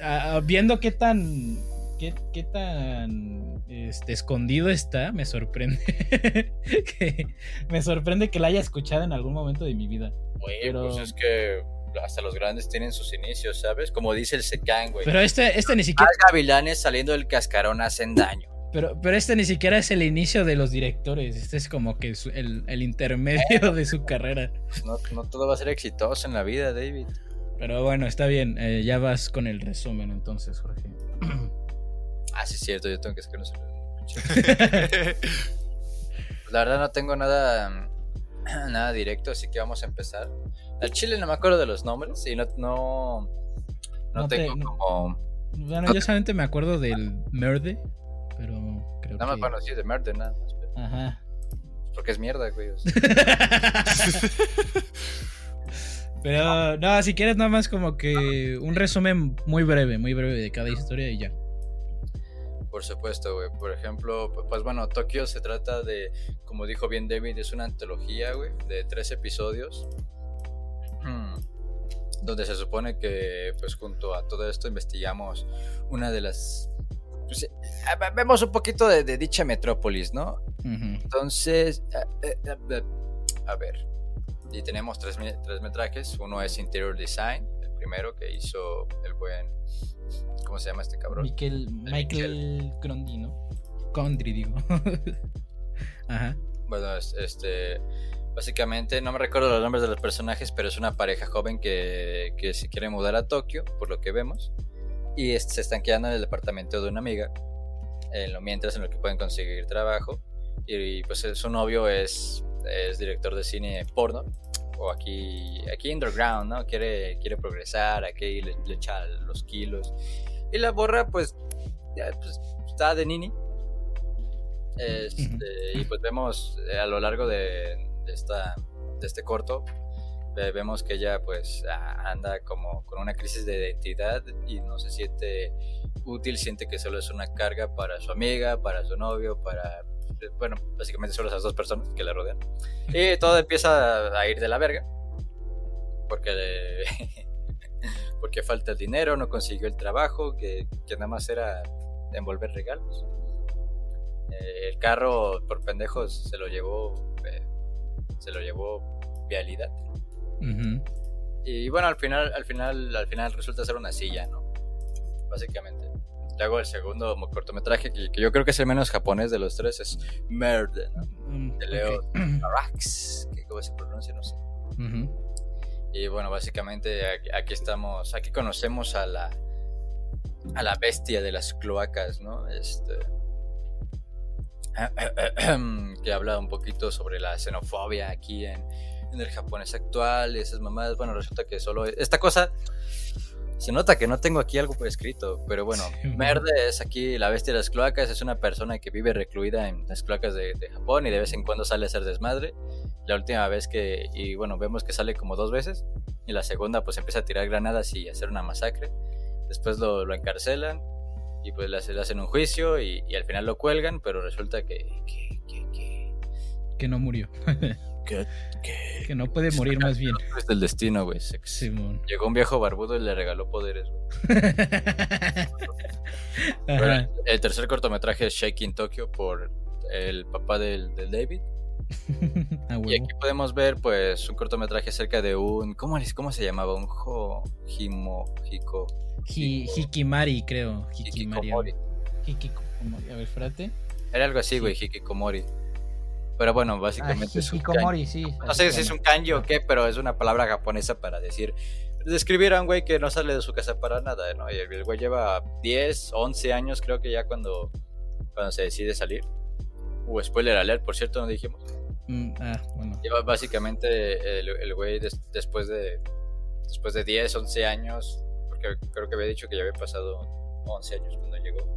a- a- viendo qué tan qué, qué tan este, escondido está, me sorprende que me sorprende que la haya escuchado en algún momento de mi vida. Pero- pues es que hasta los grandes tienen sus inicios, ¿sabes? Como dice el Secan, güey. Pero este este ni siquiera Más gavilanes saliendo del cascarón hacen daño. pero, pero este ni siquiera es el inicio de los directores, este es como que su- el, el intermedio de su carrera. No, no todo va a ser exitoso en la vida, David. Pero bueno, está bien, eh, ya vas con el resumen entonces, Jorge. Ah, sí, es cierto, yo tengo que el... La verdad no tengo nada, nada directo, así que vamos a empezar. Al chile no me acuerdo de los nombres y no, no, no, No te- tengo no- como... Bueno, yo solamente me acuerdo del Merde, pero creo Nada más que... bueno, sí, de Murder, nada más. pero- Ajá. Porque es mierda, güey. o sea. Pero no, si quieres nada más como que un resumen muy breve, muy breve de cada historia y ya. Por supuesto, güey. Por ejemplo, pu- pues bueno, Tokio se trata de, como dijo bien David, es una antología, güey, de tres episodios. Donde se supone que, pues junto a todo esto, investigamos una de las... pues, eh, ah, vemos un poquito de, de dicha metrópolis, ¿no? Entonces, eh, eh, a ver, y tenemos tres, tres metrajes. Uno es Interior Design, el primero que hizo el buen... ¿Cómo se llama este cabrón? Michael, Michael Crondi, ¿no? Condry, digo. Ajá. Bueno, es- este. Básicamente, no me recuerdo los nombres de los personajes, pero es una pareja joven que, que se quiere mudar a Tokio, por lo que vemos. Y es- se están quedando en el departamento de una amiga, en lo mientras en lo que pueden conseguir trabajo. Y, pues eh, su novio es, es director de cine porno, o aquí, aquí underground, ¿no? Quiere, quiere progresar, aquí le, le echa los kilos. Y la borra, pues, ya, pues, está de nini. Este, y pues vemos eh, a lo largo de, de esta, de este corto, ve- vemos que ella pues anda como con una crisis de identidad y no se siente útil, siente que solo es una carga para su amiga, para su novio, para... eh, Bueno, básicamente solo esas dos personas que le rodean. Y todo empieza a ir de la verga. Porque, porque falta el dinero, no consiguió el trabajo, que, que nada más era envolver regalos. Eh, el carro por pendejos se lo llevó eh, se lo llevó vialidad y bueno al final al final al final resulta ser una silla no básicamente. Luego el segundo cortometraje que, que yo creo que es el menos japonés de los tres es Merde ¿no? Mm, de Leo ok. Arax que cómo se pronuncia no sé. Y bueno básicamente aquí, aquí estamos aquí conocemos a la a la bestia de las cloacas no este que habla un poquito sobre la xenofobia aquí en, en el japonés actual y esas mamadas. Bueno, resulta que solo esta cosa se nota que no tengo aquí algo por escrito, pero bueno, Sí. Merde es aquí la bestia de las cloacas, es una persona que vive recluida en las cloacas de, de Japón y de vez en cuando sale a hacer desmadre. La última vez que, y bueno, vemos que sale como dos veces, y la segunda pues empieza a tirar granadas y hacer una masacre. Después lo, lo encarcelan y pues le, hace- le hacen un juicio y, y al final lo cuelgan, pero resulta que, que, que, que- Que no murió. que, que, Que no puede morir más bien. Es del destino, güey. Simón. Llegó un viejo barbudo y le regaló poderes, Ajá. el, tercer cortometraje es Shaking Tokyo por el papá del, del David. A Y aquí podemos ver, pues, un cortometraje acerca de un. ¿Cómo, les- cómo se llamaba? Un jo, Himo. Hiko. Hi- Hikimari, creo. Hikimari. Hikikomori. Hikikomori. A ver, espérate. Era algo así, güey, Hikikomori. Pero bueno, Ah, básicamente es un Hikikomori, sí. No sé si es un kanji o qué, pero es una palabra japonesa para decir. Describir a un güey que no sale de su casa para nada, ¿no? Y el el güey lleva 10, 11 años, creo que ya cuando, cuando se decide salir. Uh, spoiler alert, por cierto, no dijimos. Mm, ah, bueno. Lleva básicamente el, el güey des- después de después de 10, 11 años, porque creo que había dicho que ya había pasado 11 años cuando llegó.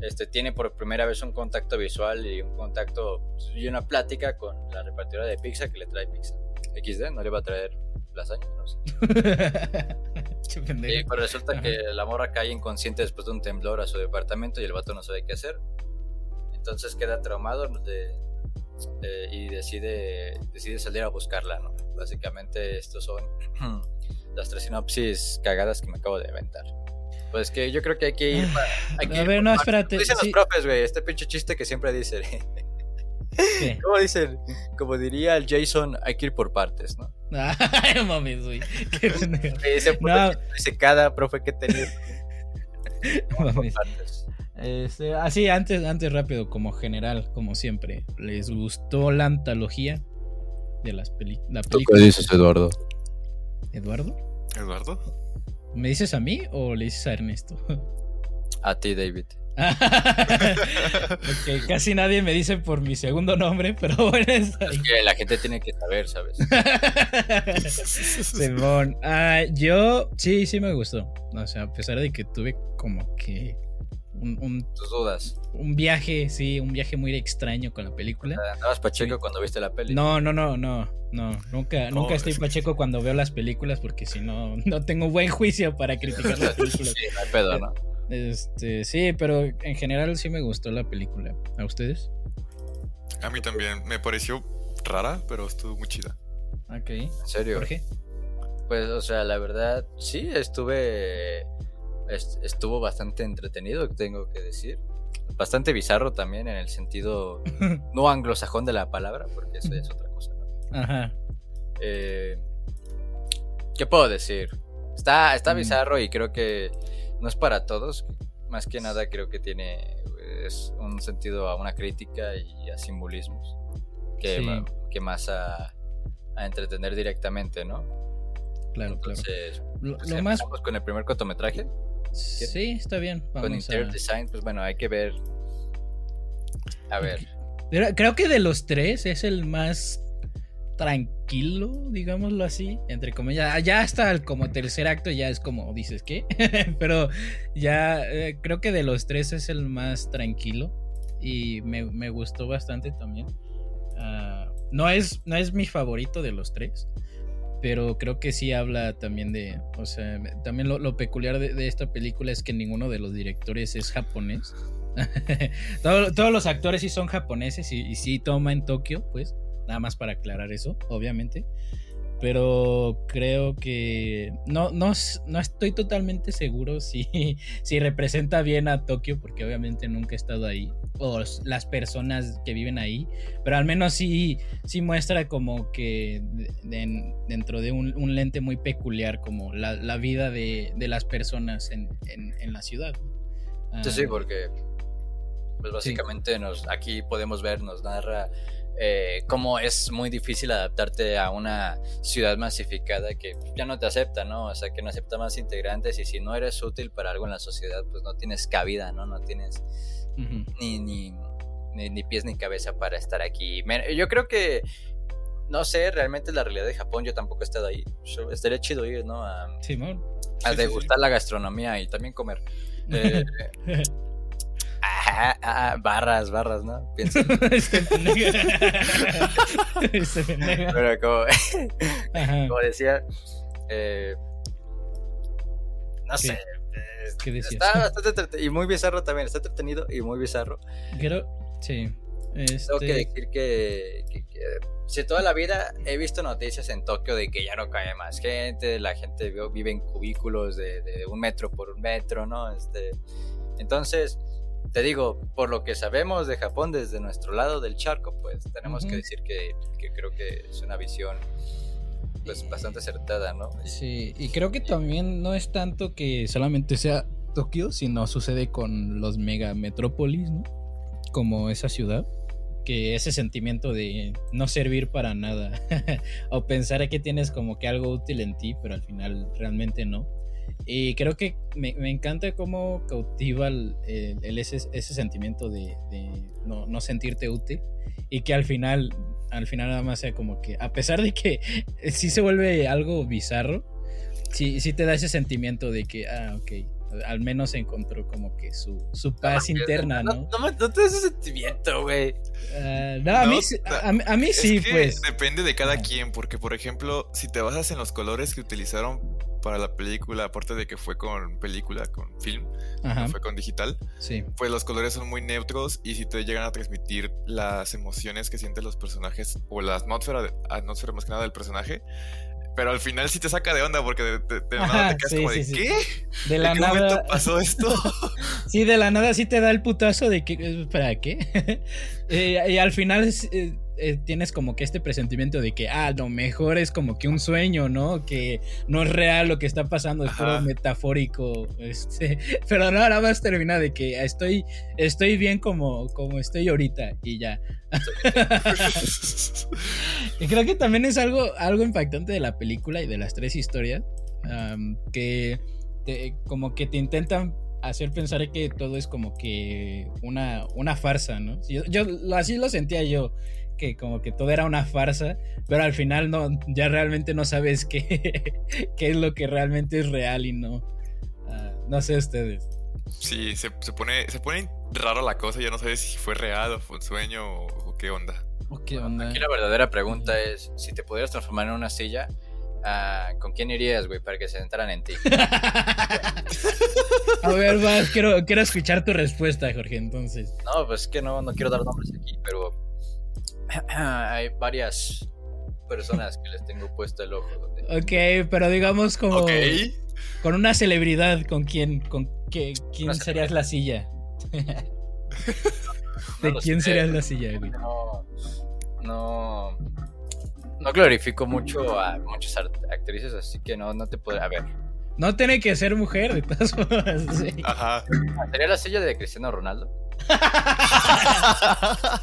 Este tiene por primera vez un contacto visual y un contacto y una plática con la repartidora de pizza que le trae pizza. XD no le va a traer lasaña, no sé. Pendejo. pues resulta que la morra cae inconsciente después de un temblor a su departamento y el vato no sabe qué hacer. Entonces queda traumado de- de- y decide, decide salir a buscarla, ¿no? Básicamente estos son las tres sinopsis cagadas que me acabo de inventar. Pues que yo creo que hay que ir... pa- hay que A ir ver, no, partes. espérate. Dicen sí. los profes, güey, este pinche chiste que siempre dicen. ¿Qué? ¿Cómo dicen? Como diría el Jason, hay que ir por partes, ¿no? Ay, no mames, güey. Qué. Ese, puto No. chiste dice cada profe que he tenido Mames. Este, así, antes, antes rápido, como general, como siempre. ¿Les gustó la antología de las peli la película? dices, Eduardo? ¿Eduardo? ¿Eduardo? ¿Me dices a mí o le dices a Ernesto? A ti, David. ok, casi nadie me dice por mi segundo nombre, pero bueno, Es que la gente tiene que saber, ¿sabes? Simón, ah, yo sí, sí me gustó. O sea, a pesar de que tuve como que un, un- Tus dudas. un viaje, sí, un viaje muy extraño con la película. Andabas pacheco cuando viste la peli. No, no, no, no, no, nunca, No, nunca estoy que- pacheco cuando veo las películas porque si no, no tengo buen juicio para criticar las películas. Sí, no hay pedo, ¿no? Este, sí, pero en general sí me gustó la película. ¿A ustedes? A mí también. Me pareció rara, pero estuvo muy chida. Ok. En serio. Jorge. Pues, o sea, la verdad, sí, estuve. Est- Estuvo bastante entretenido, tengo que decir. Bastante bizarro también en el sentido no anglosajón de la palabra, porque eso ya es otra cosa, ¿no? Ajá. Eh, ¿Qué puedo decir? Está, está Mm. bizarro y creo que no es para todos. Más que nada creo que tiene es un sentido a una crítica y a simbolismos. Que, Sí. que más a, a entretener directamente, ¿no? Claro, claro. Entonces, Lo, pues, lo más. con el primer cortometraje. Sí, está bien. con Interior a... Design, pues bueno, hay que ver. A ver. Creo que de los tres es el más tranquilo, digámoslo así, entre comillas. Ya hasta el como tercer acto ya es como dices, ¿qué? Pero ya eh, creo que de los tres es el más tranquilo y me, me gustó bastante también. Ah, no, es, no es mi favorito de los tres, pero creo que sí habla también de, o sea, también lo, lo peculiar de, esta película es que ninguno de los directores es japonés. Todo- todos los actores sí son japoneses y, y sí toma en Tokio, pues, nada más para aclarar eso, obviamente. Pero creo que no, no, no estoy totalmente seguro si, si representa bien a Tokio, porque obviamente nunca he estado ahí, o las personas que viven ahí, pero al menos sí, sí muestra como que de- de- dentro de un, un lente muy peculiar, como la, la vida de, de las personas en, en- en la ciudad. Sí, sí, Ah, porque pues básicamente nos, aquí podemos ver, nos narra eh, cómo es muy difícil adaptarte a una ciudad masificada que ya no te acepta, ¿no? O sea, que no acepta más integrantes y si no eres útil para algo en la sociedad, pues no tienes cabida, ¿no? No tienes ni, ni, ni, ni pies ni cabeza para estar aquí. Yo creo que, no sé, realmente la realidad de Japón, yo tampoco he estado ahí. Yo- Estaría chido ir, ¿no? A, Simón. a Sí, sí, degustar la gastronomía y también comer. Eh, barras, barras, ¿no? Pienso. este pendejo. Este pendejo. Pero como, como decía, eh, no sé. eh, ¿Qué decías? Está bastante entretenido y muy bizarro también. Está entretenido y muy bizarro. Creo, sí. Tengo que Este, decir que, que- que si toda la vida he visto noticias en Tokio de que ya no cae más gente, la gente vi- vive en cubículos de, de un metro por un metro, ¿no? Este, entonces, te digo, por lo que sabemos de Japón desde nuestro lado del charco, pues tenemos que decir que, que creo que es una visión pues bastante acertada, ¿no? Sí, y creo que también no es tanto que solamente sea Tokio, sino sucede con los mega metrópolis, ¿no? Como esa ciudad, que ese sentimiento de no servir para nada, o pensar que tienes como que algo útil en ti, pero al final realmente no. Y creo que me, me encanta cómo cautiva el, el- el ese, ese sentimiento de, de no, no sentirte útil y que al final, al final nada más sea como que, a pesar de que sí se vuelve algo bizarro, sí, sí te da ese sentimiento de que, ah, ok, al menos encontró como que su, su paz interna, ¿no? No, me- no te das ese sentimiento, güey. Ah, no, a No, mí, sí- a, mí Es sí, que pues. Depende de cada quien, porque por ejemplo, si te basas en los colores que utilizaron para la película, aparte de que fue con película, con film, no fue con digital, sí. pues los colores son muy neutros y si te llegan a transmitir las emociones que sienten los personajes o la atmósfera, atmósfera más que nada del personaje. Pero al final sí te saca de onda porque de, de- de nada te quedas sí, como de sí. ¿qué? De ¿En la qué momento nada. pasó esto? Sí, de la nada sí te da el putazo de que. eh, ¿Para qué? Eh, y al final eh, eh, tienes como que este presentimiento de que, ah, lo mejor es como que un sueño, ¿no? Que no es real lo que está pasando, es puro metafórico. Este, pero no, nada más termina de que estoy, estoy bien como, como estoy ahorita y ya. Y creo que también es algo, algo impactante de la película y de las tres historias. que te- como que te intentan hacer pensar que todo es como que una, una farsa, ¿no? Yo, así lo sentía yo, que como que todo era una farsa, pero al final no, ya realmente no sabes qué, qué es lo que realmente es real y no. Ah, no sé ustedes. Sí, se, se pone, se pone raro la cosa, ya no sabes si fue real o fue un sueño o, o qué onda. ¿Qué onda? Aquí la verdadera pregunta es, si te pudieras transformar en una silla, ah, ¿con quién irías, güey, para que se sentaran en ti? A ver, vas, quiero, quiero escuchar tu respuesta, Jorge, entonces. No, pues es que no, no quiero dar nombres aquí, pero hay varias personas que les tengo puesto el ojo. donde- Ok, pero digamos como Ok. con una celebridad, ¿con quién, con qué, quién Una serías la silla? No ¿De lo quién sé, serías la silla, güey? No, no, no glorifico mucho a muchas art- actrices, así que no, no te puedo... A ver, No tiene que ser mujer, de todas formas. sí. Ajá. ¿sería la silla de Cristiano Ronaldo?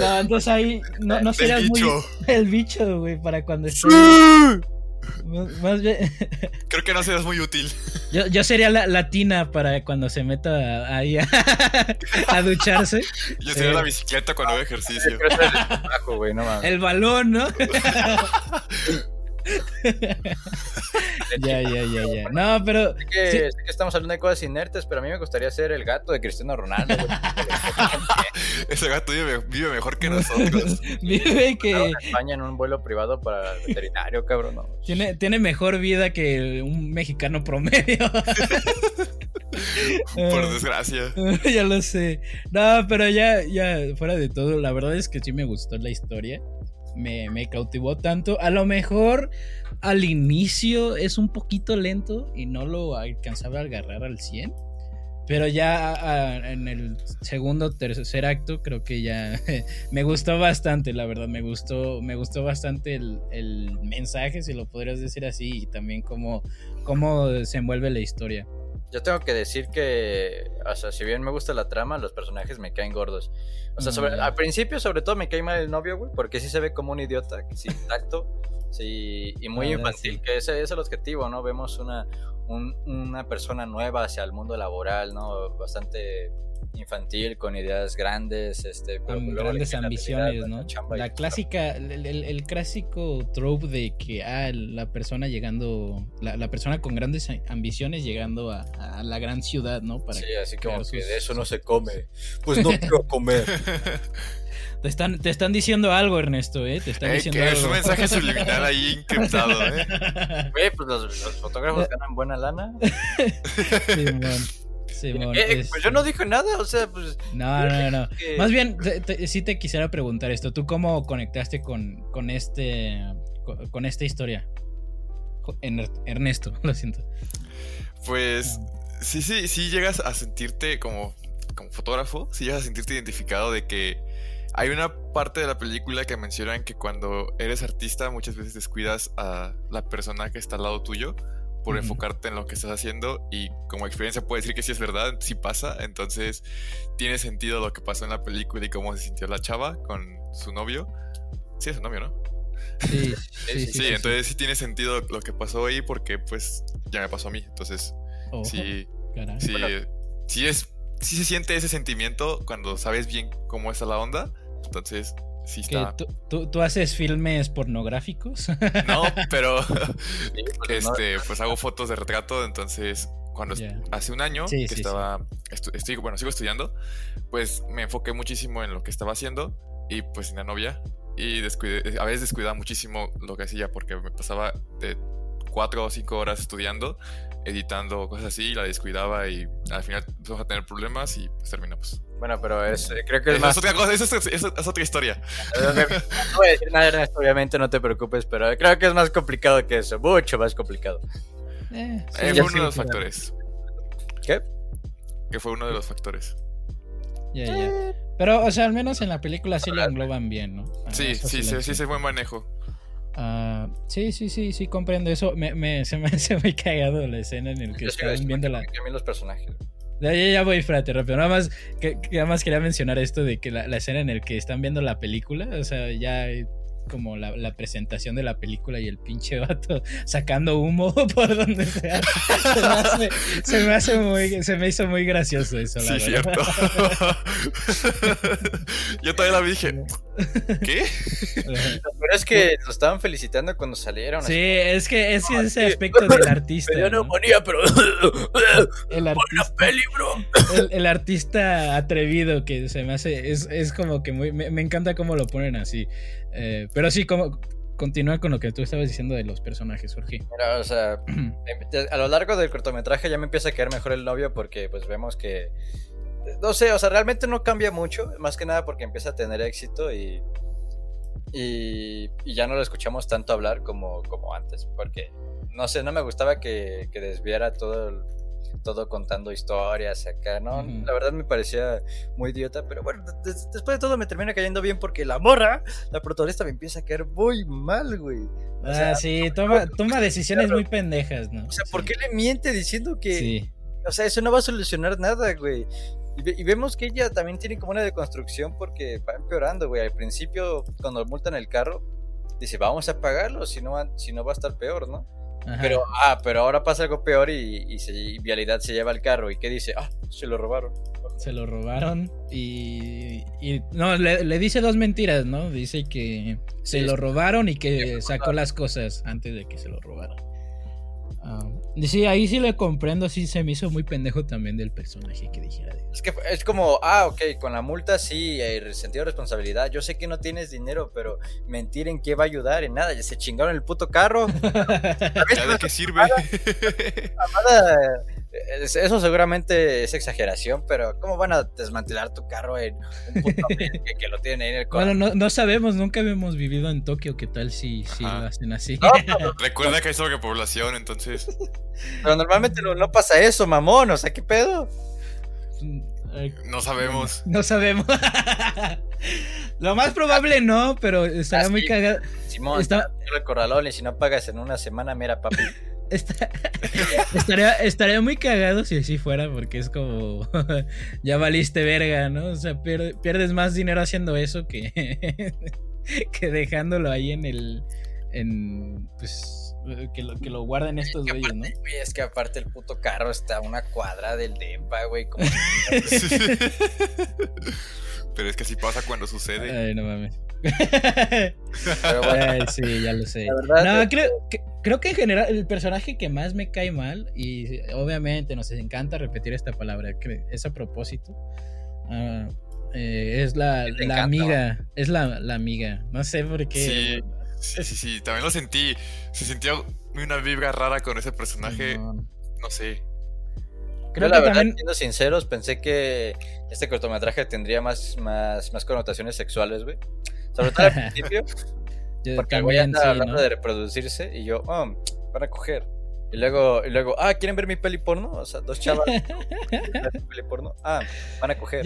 No, entonces ahí no, no serías muy el bicho, güey, para cuando esté. Más, bien, Creo que no seas muy útil. yo, yo sería la latina para cuando se meta ahí a, a ducharse. Yo sería Eh. la bicicleta cuando hago ejercicio. Trabajo, no. El balón, ¿no? ya, ya, ya, ya. No, pero Sé que, Sí. sé que estamos hablando de cosas inertes, pero a mí me gustaría ser el gato de Cristiano Ronaldo. Ese gato vive, vive mejor que nosotros. vive que en España en un vuelo privado para el veterinario, cabrón. No. tiene, tiene mejor vida que un mexicano promedio. Por desgracia. ya lo sé. No, pero ya, ya, fuera de todo, la verdad es que sí me gustó la historia. Me, cautivó tanto. A lo mejor al inicio es un poquito lento y no lo alcanzaba a agarrar al 100. Pero ya en el segundo, tercer acto, creo que ya me gustó bastante, la verdad. Me gustó, me gustó bastante el, el mensaje, si lo podrías decir así, y también cómo, cómo se envuelve la historia. Yo tengo que decir que, o sea, si bien me gusta la trama, los personajes me caen gordos. O sea, sobre- Mm. al principio, sobre todo, me cae mal el novio, güey, porque sí se ve como un idiota, sin tacto, sí, y muy Ah, infantil, que ese es el objetivo, ¿no? Vemos una, un- una persona nueva hacia el mundo laboral, ¿no? Bastante infantil, con ideas grandes, este, le grandes ambiciones, ¿no? La clásica, el, el- el clásico trope de que ah, la persona llegando, la, la persona con grandes ambiciones llegando a, a la gran ciudad, ¿no? Para Sí, así como crear que sus- de eso no se come. Pues no quiero comer. Te están, te están diciendo algo, Ernesto, ¿eh? Te están Ey, diciendo que es algo. un mensaje subliminal ahí encriptado, ¿eh? Güey, pues los, los fotógrafos ganan buena lana. Simón. Simón, Eh, es- Pues yo no dije nada, o sea, pues. No, no, no. que- Más bien, te- te- sí te quisiera preguntar esto. ¿Tú cómo conectaste con, con este con, con esta historia? Ernesto, lo siento. Pues sí, sí, sí llegas a sentirte como, como fotógrafo, sí llegas a sentirte identificado de que hay una parte de la película que mencionan que cuando eres artista muchas veces descuidas a la persona que está al lado tuyo por Ujú. enfocarte en lo que estás haciendo y como experiencia puedo decir que sí es verdad, sí pasa, entonces tiene sentido lo que pasó en la película y cómo se sintió la chava con su novio. Sí, es su novio, ¿no? Sí, sí, Sí, entonces sí tiene sentido lo que pasó ahí porque pues ya me pasó a mí, entonces Ojo, sí, caray. sí, Bueno. sí es, sí se siente ese sentimiento cuando sabes bien cómo está la onda, entonces sí ¿Que está. tú, tú- tú haces filmes pornográficos? No, pero sí, este, pues hago fotos de retrato, entonces cuando Ya. hace un año Sí, que sí, sí. estaba, estu- estoy, bueno, sigo estudiando, pues me enfoqué muchísimo en lo que estaba haciendo y pues en la novia y descuidé, a veces descuidaba muchísimo lo que hacía porque me pasaba de cuatro o cinco horas estudiando, editando cosas así, y la descuidaba y al final empezamos a tener problemas y pues terminamos. Bueno, pero es, eh, creo que es Eso más. es otra cosa, es, es otra historia. No voy a decir nada, Ernesto, obviamente, no te preocupes, pero creo que es más complicado que eso, mucho más complicado. Eh, sí, Eh, ya fue uno sí, de los factores. ¿Qué? Que fue uno de los factores. Ya, ya. Pero, o sea, al menos en la película sí lo engloban bien, ¿no? Ah, Sí, sí, sí, sí, ese buen manejo. Ah, sí, sí, sí, sí, comprendo eso. Me, me- se me hace muy cagado la escena en el que estaban viendo la... los personajes. Ya, ya, voy, espérate, rápido. Nada más, que, que nada más quería mencionar esto de que la, la escena en el que están viendo la película, o sea, ya como la, la presentación de la película y el pinche vato sacando humo por donde sea. Se me hace, se me hace muy, se me hizo muy gracioso eso, la Sí, verdad. cierto. Yo todavía la dije. ¿Qué? Pero es que lo estaban felicitando cuando salieron. Sí, así, es que es que ese sí. aspecto del artista. Me dio ¿no? neumonía, pero. El artista. peli, bro. el, el artista atrevido que se me hace. Es, es como que muy. Me, me encanta cómo lo ponen así. Eh, pero sí, como. Continúa con lo que tú estabas diciendo de los personajes, Jorge. Mira, o sea, a lo largo del cortometraje ya me empieza a quedar mejor el novio porque pues vemos que no sé, o sea, realmente no cambia mucho, más que nada porque empieza a tener éxito y y, y ya no lo escuchamos tanto hablar como, como antes, porque no sé, no me gustaba que, que desviara todo el- todo contando historias acá, ¿no? La verdad me parecía muy idiota, pero bueno, des- después de todo me termina cayendo bien porque la morra, la protagonista me empieza a caer muy mal, güey. O sea, ah, sí, toma, toma decisiones muy pendejas, ¿no? O sea, ¿por Sí. qué le miente diciendo que, Sí. o sea, eso no va a solucionar nada, güey? Y, ve- y vemos que ella también tiene como una deconstrucción porque va empeorando, güey. Al principio, cuando multan el carro, dice, vamos a pagarlo, si no, va- si no va a estar peor, ¿no? Ajá. Pero, ah, pero ahora pasa algo peor y, y, se- y Vialidad se lleva el carro. ¿Y qué dice? Ah, se lo robaron. Se lo robaron y, y- no, le, le dice dos mentiras, ¿no? Dice que se Sí, lo robaron y que sacó las cosas antes de que se lo robaran. Ah, y sí, ahí sí le comprendo, sí se me hizo muy pendejo también del personaje que dijera de Es que es como, ah, ok, con la multa sí, hay sentido de responsabilidad. Yo sé que no tienes dinero, pero mentir en qué va a ayudar, en nada. Ya se chingaron el puto carro. ¿Ya de qué sirve? Nada, es- Eso seguramente es exageración, pero ¿cómo van a desmantelar tu carro en un puto mes que, que lo tienen ahí en el Bueno, coche? no, no sabemos, nunca habíamos vivido en Tokio, ¿qué tal si, si lo hacen así? No, Recuerda que hay sobrepoblación, entonces. pero normalmente no, no pasa eso, mamón. O sea, ¿qué pedo? No sabemos. No sabemos. Lo más probable no, pero estaría Ah, muy cagado. Simón, Está- está... el corralón y si no pagas en una semana, mira, papi. Está- estaría, estaría muy cagado si así fuera, porque es como ya valiste verga, ¿no? O sea, pier- pierdes más dinero haciendo eso que, que dejándolo ahí en el. En, pues, que lo, que lo guarden estos Que güeyes, ¿no? güey, es que aparte el puto carro está a una cuadra del DEPA, güey. como- Pero es que así pasa cuando sucede. Ay, no mames. Pero bueno, Ay, sí, ya lo sé. La verdad, no, eh, creo, que, creo que en general el personaje que más me cae mal, y obviamente nos encanta repetir esta palabra, que es a propósito, ah, eh, es la, la amiga, es la, la amiga. No sé por qué. Sí, sí, sí, sí, también lo sentí. Se sentía una vibra rara con ese personaje. No. No sé. Creo la verdad, siendo sinceros, pensé que este cortometraje tendría más, más, más connotaciones sexuales, güey. Sobre todo al principio. porque el güey anda hablando de reproducirse y yo, oh, van a coger. Y luego, y luego, ah, ¿quieren ver mi peli porno? O sea, dos chavas. peli porno? Ah, van a coger.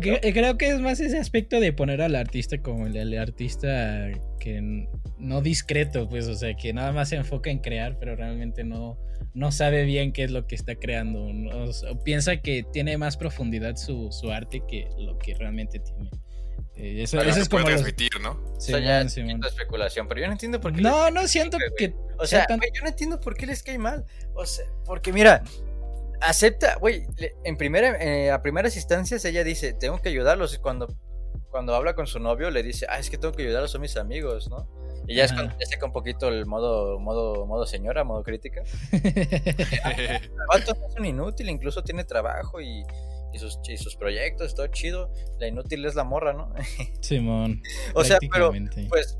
creo que es más ese aspecto de poner al artista como el, artista que no discreto, pues, o sea, que nada más se enfoca en crear, pero realmente no, no sabe bien qué es lo que está creando. O, piensa que tiene más profundidad su, su arte que lo que realmente tiene. Eh, eso, es como. transmitir, ¿no? Sí, ya es especulación, pero yo no entiendo por qué. No, no siento que. O sea, yo no entiendo por qué les cae mal. O sea, porque mira, acepta, güey, en primera, eh, a primeras instancias ella dice, tengo que ayudarlos. Y cuando, cuando habla con su novio, le dice, ah, es que tengo que ayudarlos, son mis amigos, ¿no? Y ya es cuando ya saca un poquito el modo, modo, modo señora, modo crítica. el vato no es un inútil, incluso tiene trabajo y y sus, y sus proyectos, todo chido. La inútil es la morra, ¿no? Simón. o sea, pero pues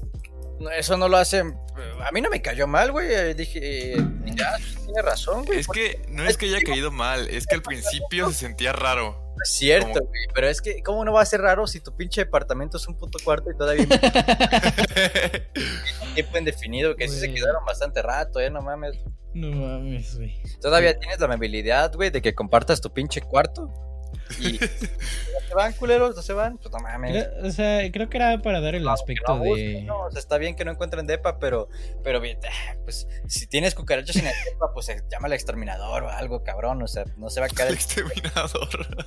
eso no lo hace. A mí no me cayó mal, güey. Eh, dije, eh, ya, tiene razón, güey. Es que no es que haya caído mal, es que al principio se sentía raro. Es cierto, güey, pero es que, ¿cómo no va a ser raro si tu pinche departamento es un puto cuarto y todavía. tiempo indefinido, que sí se quedaron bastante rato, ¿eh? No mames. No mames, güey. ¿Todavía tienes la amabilidad, güey, de que compartas tu pinche cuarto? Y se van, culeros, no se van, pues no mames. o sea, creo que era para dar el aspecto de. No, o sea, está bien que no encuentren depa, pero, pero pues si tienes cucarachas en el depa, pues llama al exterminador o algo, cabrón. O sea, no se va a quedar. El exterminador.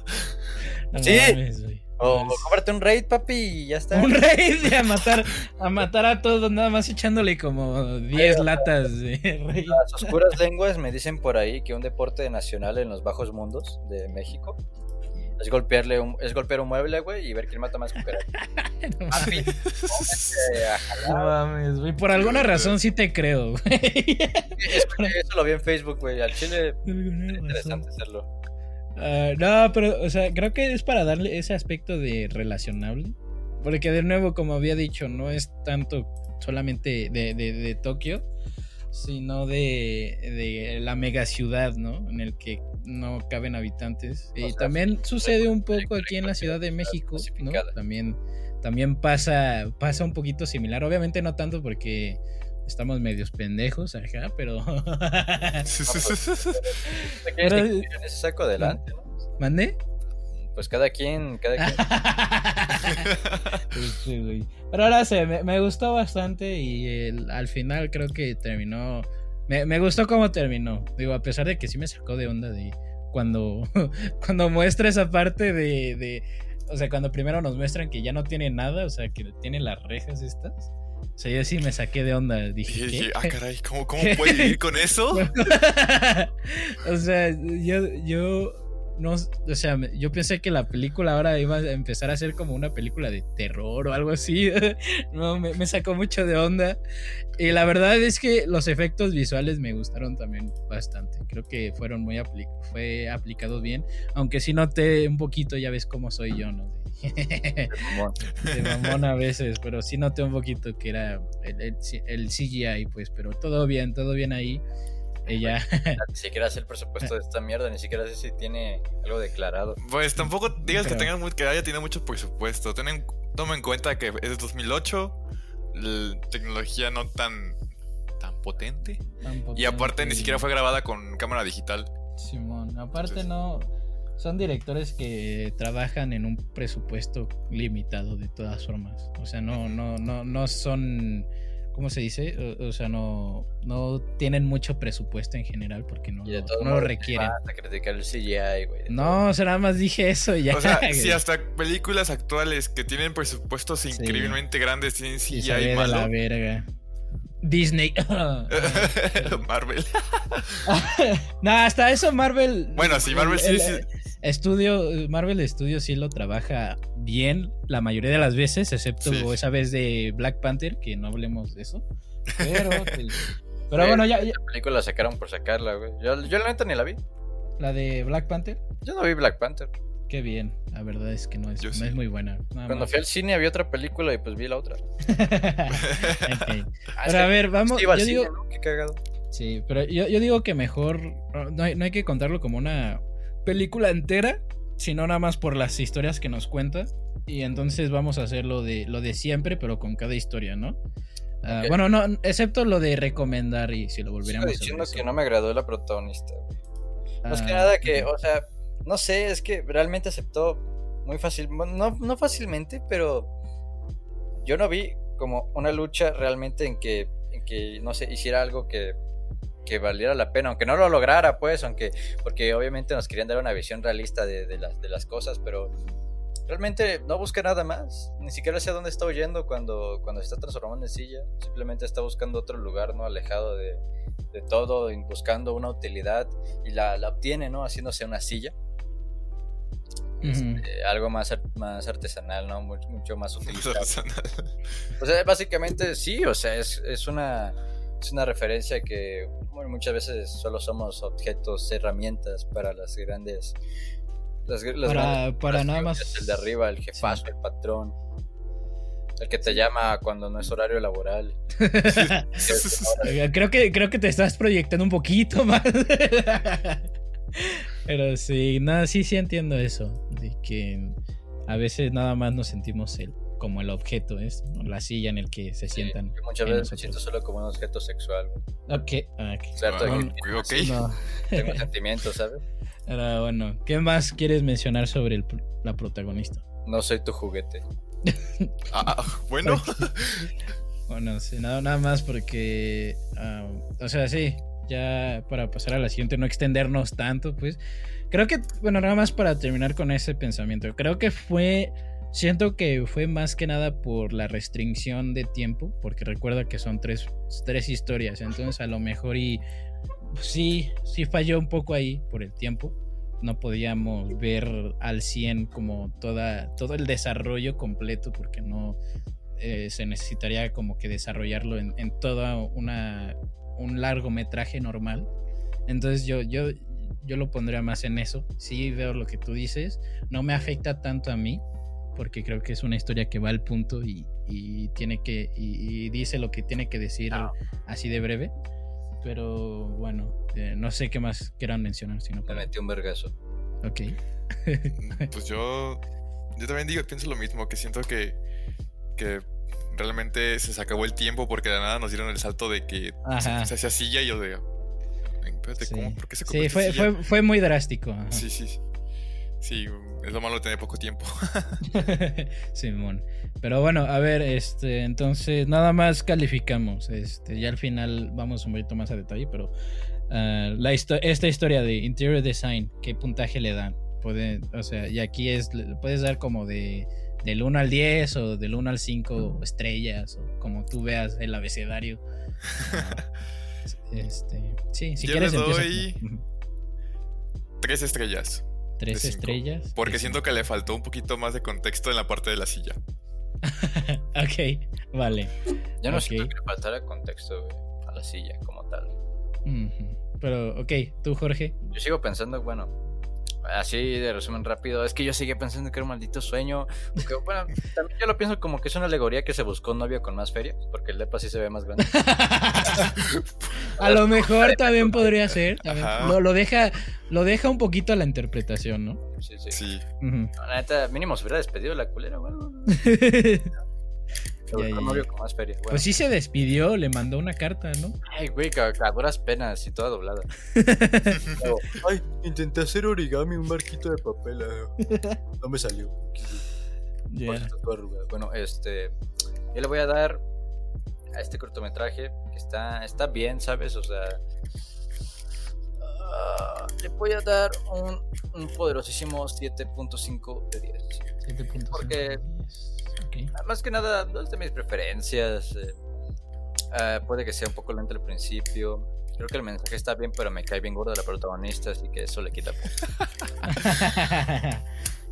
sí. o, cómprate un raid, papi, y ya está. Un raid a matar, a matar a todos, nada más echándole como 10 latas de raid. Las oscuras lenguas me dicen por ahí que un deporte nacional en los bajos mundos de México es golpearle un, es golpear un mueble, güey, y ver quién mata más cucarachas. no mames, güey. Por alguna razón sí te creo, güey. Eso lo vi en Facebook, güey. Al chile es interesante hacerlo. Uh, no, pero, o sea, creo que es para darle ese aspecto de relacionable. Porque, de nuevo, como había dicho, no es tanto solamente de, de, de Tokio, sino de, de la mega ciudad, ¿no? En el que no caben habitantes. Y también sucede un poco aquí en la Ciudad de México, ¿no? También, también pasa, pasa un poquito similar. Obviamente no tanto porque estamos medios pendejos acá, pero. pero... saco adelante, ¿no? ¿Mande? Pues cada quien, cada quien. Pero ahora sé, me, gustó bastante y al final creo que terminó me, gustó cómo terminó. Digo, a pesar de que sí me sacó de onda de cuando, cuando muestra esa parte de, O sea, cuando primero nos muestran que ya no tiene nada, o sea, que tiene las rejas estas. O sea, yo sí me saqué de onda. Dije, ah, caray, ¿cómo, cómo puede vivir con eso? o sea, yo, yo no, o sea, yo pensé que la película ahora iba a empezar a ser como una película de terror o algo así. no, me, sacó mucho de onda. Y la verdad es que los efectos visuales me gustaron también bastante. Creo que fueron muy fue aplicado bien. Aunque sí noté un poquito, ya ves cómo soy yo, ¿no? De, mamón a veces, pero sí noté un poquito que era el, el, el CGI, pues, pero todo bien, todo bien ahí. Ella. Ni siquiera sé el presupuesto de esta mierda, ni siquiera sé si tiene algo declarado. Pues tampoco digas que, tengan, que haya tenido mucho presupuesto. Ten toma en cuenta que es 2008, la tecnología no tan, tan, potente, Y aparte ni siquiera fue grabada con cámara digital. Simón, aparte no... Son directores que trabajan en un presupuesto limitado de todas formas. O sea, no, no, no, no son ¿cómo se dice? O, sea, no, no tienen mucho presupuesto en general porque no, no lo requieren. el CGI, güey. No, o sea, nada más dije eso y ya. O sea, si hasta películas actuales que tienen presupuestos increíblemente grandes tienen CGI y de la verga. Disney. Marvel. no, hasta eso Marvel. Bueno, sí, Marvel sí, sí. Estudio, Marvel Studios sí lo trabaja bien la mayoría de las veces, excepto esa vez de Black Panther, que no hablemos de eso. Pero, pues, pero bueno, ya, La película la sacaron por sacarla, güey. Yo, yo la neta ni la vi. ¿La de Black Panther? Yo no vi Black Panther. Qué bien, la verdad es que no es, no es muy buena. Cuando fui al cine había otra película y pues vi la otra. Ah, pero a ver, vamos. Yo digo... Qué cagado. Sí, pero yo, yo digo que mejor. No hay, no hay que contarlo como una película entera, sino nada más por las historias que nos cuenta. Y entonces vamos a hacer lo de, lo de siempre, pero con cada historia, ¿no? Ah, bueno, no, excepto lo de recomendar y si lo volviéramos a diciendo hacer. que no me agradó la protagonista, güey. Más que Ah, nada que, o sea, no sé, es que realmente aceptó muy fácil, no, no fácilmente, pero yo no vi como una lucha realmente en que, en que no sé, hiciera algo que, que valiera la pena, aunque no lo lograra, pues, aunque, porque obviamente nos querían dar una visión realista de, de las, de las cosas, pero realmente no busca nada más, ni siquiera sé a dónde está huyendo cuando, cuando se está transformando en silla, simplemente está buscando otro lugar, ¿no? Alejado de, de todo, y buscando una utilidad y la, la obtiene, ¿no? Haciéndose una silla. Este, algo más, ar- más artesanal, ¿no? Mucho, mucho más artesanal. O sea, básicamente sí, o sea, es, es una es una referencia que bueno, muchas veces solo somos objetos, herramientas para las grandes las, las Para- grandes para nada más- el de arriba, el jefazo, el patrón. El que te llama cuando no es horario laboral. Creo que, creo que te estás proyectando un poquito más. Pero sí, no, sí, sí entiendo eso. De que a veces nada más nos sentimos el, como el objeto, es ¿no? la silla en el que se Sí, sientan. yo muchas veces me siento solo como un objeto sexual. Ok, ok. Claro, Ah, tengo, ok. No, tengo sentimientos, ¿sabes? pero bueno, ¿qué más quieres mencionar sobre el la protagonista? No soy tu juguete. Ah, ah, bueno. Bueno, sí, nada, nada más porque, o sea, sí, ya para pasar a la siguiente, no extendernos tanto, pues, creo que, bueno, nada más para terminar con ese pensamiento, creo que fue, siento que fue más que nada por la restricción de tiempo, porque recuerda que son tres, tres historias, entonces a lo mejor y sí, sí falló un poco ahí por el tiempo. No podíamos ver al 100 como toda, todo el desarrollo completo porque no, eh, se necesitaría como que desarrollarlo en, en una un largometraje normal. Entonces yo, yo, yo lo pondría más en eso. Sí veo lo que tú dices. No me afecta tanto a mí. Porque creo que es una historia que va al punto y, y tiene que. Y, y dice lo que tiene que decir así de breve. Pero bueno, eh, no sé qué más quieran mencionar, sino Me para. metí un vergazo. Ok. Pues yo. Yo también digo, pienso lo mismo, que siento que. que realmente se se acabó el tiempo porque de nada nos dieron el salto de que Ajá. se, hacía silla y yo de. Espérate, Sí, ¿cómo? ¿Por qué se Sí, fue, silla? fue, fue muy drástico. ajá. Sí, sí. sí. Sí, es lo malo de tener poco tiempo. Simón. Pero bueno, a ver, este, entonces nada más calificamos. Este, ya al final vamos un poquito más a detalle, pero ah, la histo- esta historia de interior design, ¿qué puntaje le dan? Puede, o sea, y aquí es, puedes dar como de del 1 al 10 o del 1 al 5 estrellas o como tú veas el abecedario. Este, sí, si Yo quieres le doy. Tres estrellas. Tres de estrellas. Porque de siento que le faltó un poquito más de contexto en la parte de la silla. ok, vale. Yo no Ok. siento que le faltara contexto a la silla como tal. Pero, ok, tú, Jorge. Yo sigo pensando, bueno, así de resumen rápido, es que yo seguía pensando que era un maldito sueño. Porque, bueno, también yo lo pienso como que es una alegoría que se buscó un novio con más feria, porque el depa sí se ve más grande. A lo mejor también podría ser. también. Lo, lo deja, lo deja un poquito a la interpretación, ¿no? Sí, sí. Sí. Ujú. La neta, mínimo se hubiera despedido la culera o Pues sí se despidió, le mandó una carta, ¿no? Ay, güey, a, duras penas y toda doblada. Luego, Ay, intenté hacer origami, un barquito de papel. ah, No me salió. Bueno, este. Yo le voy a dar a este cortometraje que está, está bien, ¿sabes? O sea. ah, le voy a dar un, un poderosísimo 7.5 de 10. 7.5 Porque- de 10. Ok. Más que nada, no es de mis preferencias. eh, ah, puede que sea un poco lento al principio. Creo que el mensaje está bien, pero me cae bien gordo la protagonista, así que eso le quita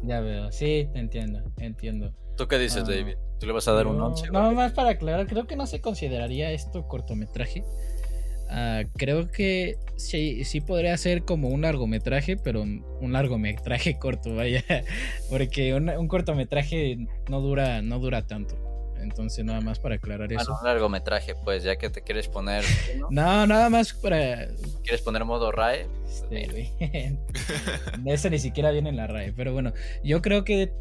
ya veo, sí, te entiendo, entiendo. ¿Tú qué dices, Ah. David? ¿Tú le vas a dar un No, 11? No, más para aclarar, creo que no se consideraría esto cortometraje. Ah, creo que sí, sí podría ser como un largometraje, pero un un largometraje corto, vaya. Porque un, un cortometraje no dura, no dura tanto. Entonces, nada más para aclarar eso. Bueno, un largometraje, pues, ya que te quieres poner. No, nada más para. ¿Quieres poner modo RAE? Este, güey. Ese ni siquiera viene en la RAE. Pero bueno, yo creo que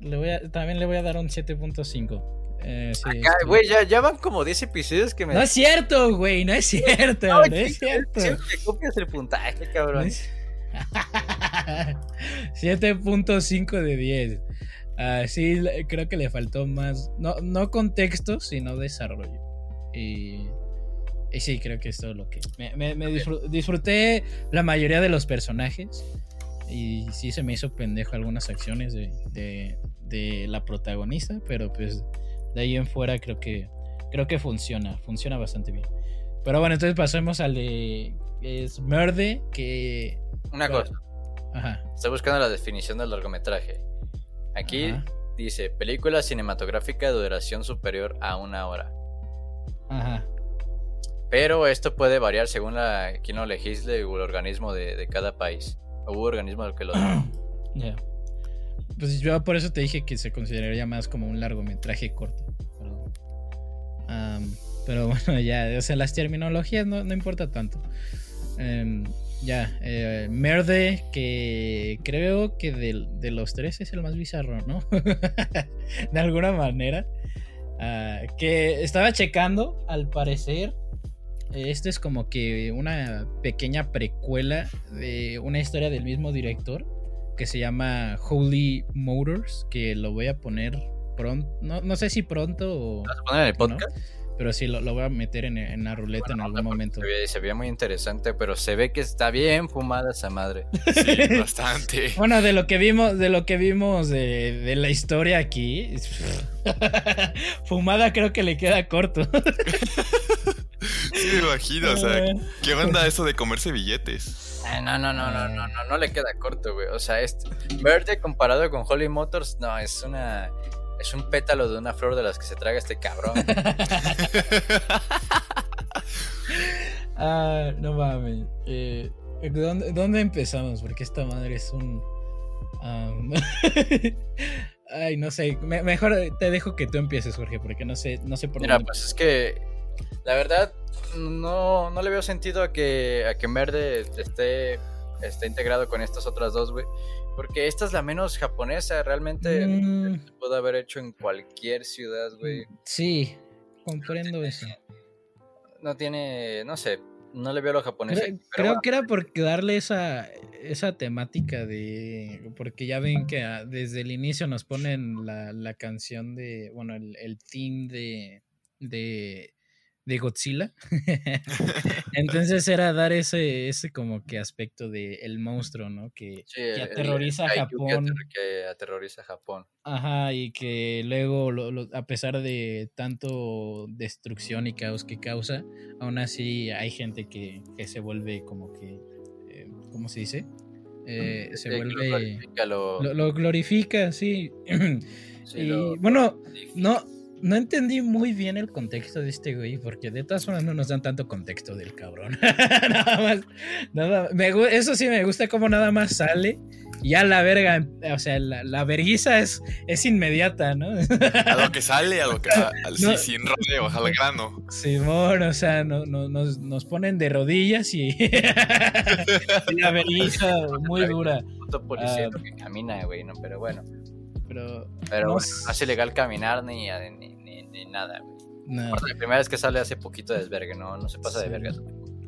le voy a, también le voy a dar un 7.5. Eh, sí, Acá, sí. güey, ya, ya van como 10 episodios que me. No es cierto, güey, no es cierto, No, es cierto. Siempre copias el puntaje, cabrón. No es- 7.5 de 10. Ah, sí, creo que le faltó más, no, no contexto, sino desarrollo. Y, y sí, creo que es todo lo que... Me, me- me disfru- disfruté la mayoría de los personajes y sí se me hizo pendejo algunas acciones de, de- de la protagonista, pero pues de ahí en fuera creo que, creo que funciona, funciona bastante bien. Pero bueno, entonces pasemos al de... Es Merde, que... Una cosa, Ajá. estoy buscando la definición del largometraje. Aquí Ajá. dice: película cinematográfica de duración superior a una hora. Ajá. Pero esto puede variar según la, quien lo legisle o el organismo de, de cada país. O hubo organismo al que lo. Ya. Pues yo por eso te dije que se consideraría más como un largometraje corto. Pero, bueno, ya, o sea, las terminologías no, no importa tanto. Em, ya, eh, Merde, que creo que del- de, los tres es el más bizarro, ¿no? de alguna manera. Ah, que estaba checando, al parecer, este es como que una pequeña precuela de una historia del mismo director que se llama Holy Motors, que lo voy a poner pronto, no, no sé si pronto o... ¿Vas a poner en el ¿no? podcast? Pero sí, lo, lo voy a meter en, en la ruleta en algún momento. Se ve, se ve muy interesante, pero se ve que está bien fumada esa madre. Sí, bastante. Bueno, de lo que vimos, de lo que vimos de, de la historia aquí, fumada creo que le queda corto. Sí, me imagino, o sea, ¿qué onda eso de comerse billetes? Ah, No, no, no, no, no, no, no le queda corto, güey. O sea, este, verde comparado con Holly Motors, no, es una. Es un pétalo de una flor de las que se traga este cabrón. Ah, no mames. Eh, ¿dónde, dónde empezamos? Porque esta madre es un. Ay, no sé. Me- mejor te dejo que tú empieces, Jorge, porque no sé, no sé por Mira, dónde. pues es que la verdad no, no le veo sentido a que, a que Verde esté, esté integrado con estas otras dos, güey. Porque esta es la menos japonesa, realmente Mm. se pudo haber hecho en cualquier ciudad, güey. Sí, comprendo eso. No tiene, no sé, no le veo lo japonés. Creo, creo que era por darle esa, esa temática de. Porque ya ven que ah, desde el inicio nos ponen la, la canción de. Bueno, el, el theme de. de. De Godzilla. Entonces era dar ese, ese como que aspecto de el monstruo, ¿no? Que, Sí, que el- el aterroriza a Japón. Que aterroriza a Japón. Ajá, y que luego, lo- lo- a pesar de tanto destrucción y caos que causa, aún así hay gente que, que se vuelve como que, eh, ¿cómo se dice? Eh, se Sí, que lo vuelve... glorifica, lo- Lo, lo glorifica, sí. sí, y bueno, no, no entendí muy bien el contexto de este güey, porque de todas formas no nos dan tanto contexto del cabrón. nada más, nada, me eso sí me gusta como nada más sale. y Ya la verga, o sea, la, la verguiza es, es inmediata, ¿no? A lo que sale, a lo que a- al- sí, No. sin rodeo, al grano. Simón, o sea, no, no- nos, nos ponen de rodillas y, y la verguiza muy dura. puto policía que camina, güey, no, pero bueno. Pero, Pero No bueno, no es ilegal caminar ni, ni, ni, nada, güey. no. Aparte, La primera vez que sale hace poquito de desvergue, no, no se pasa de verga.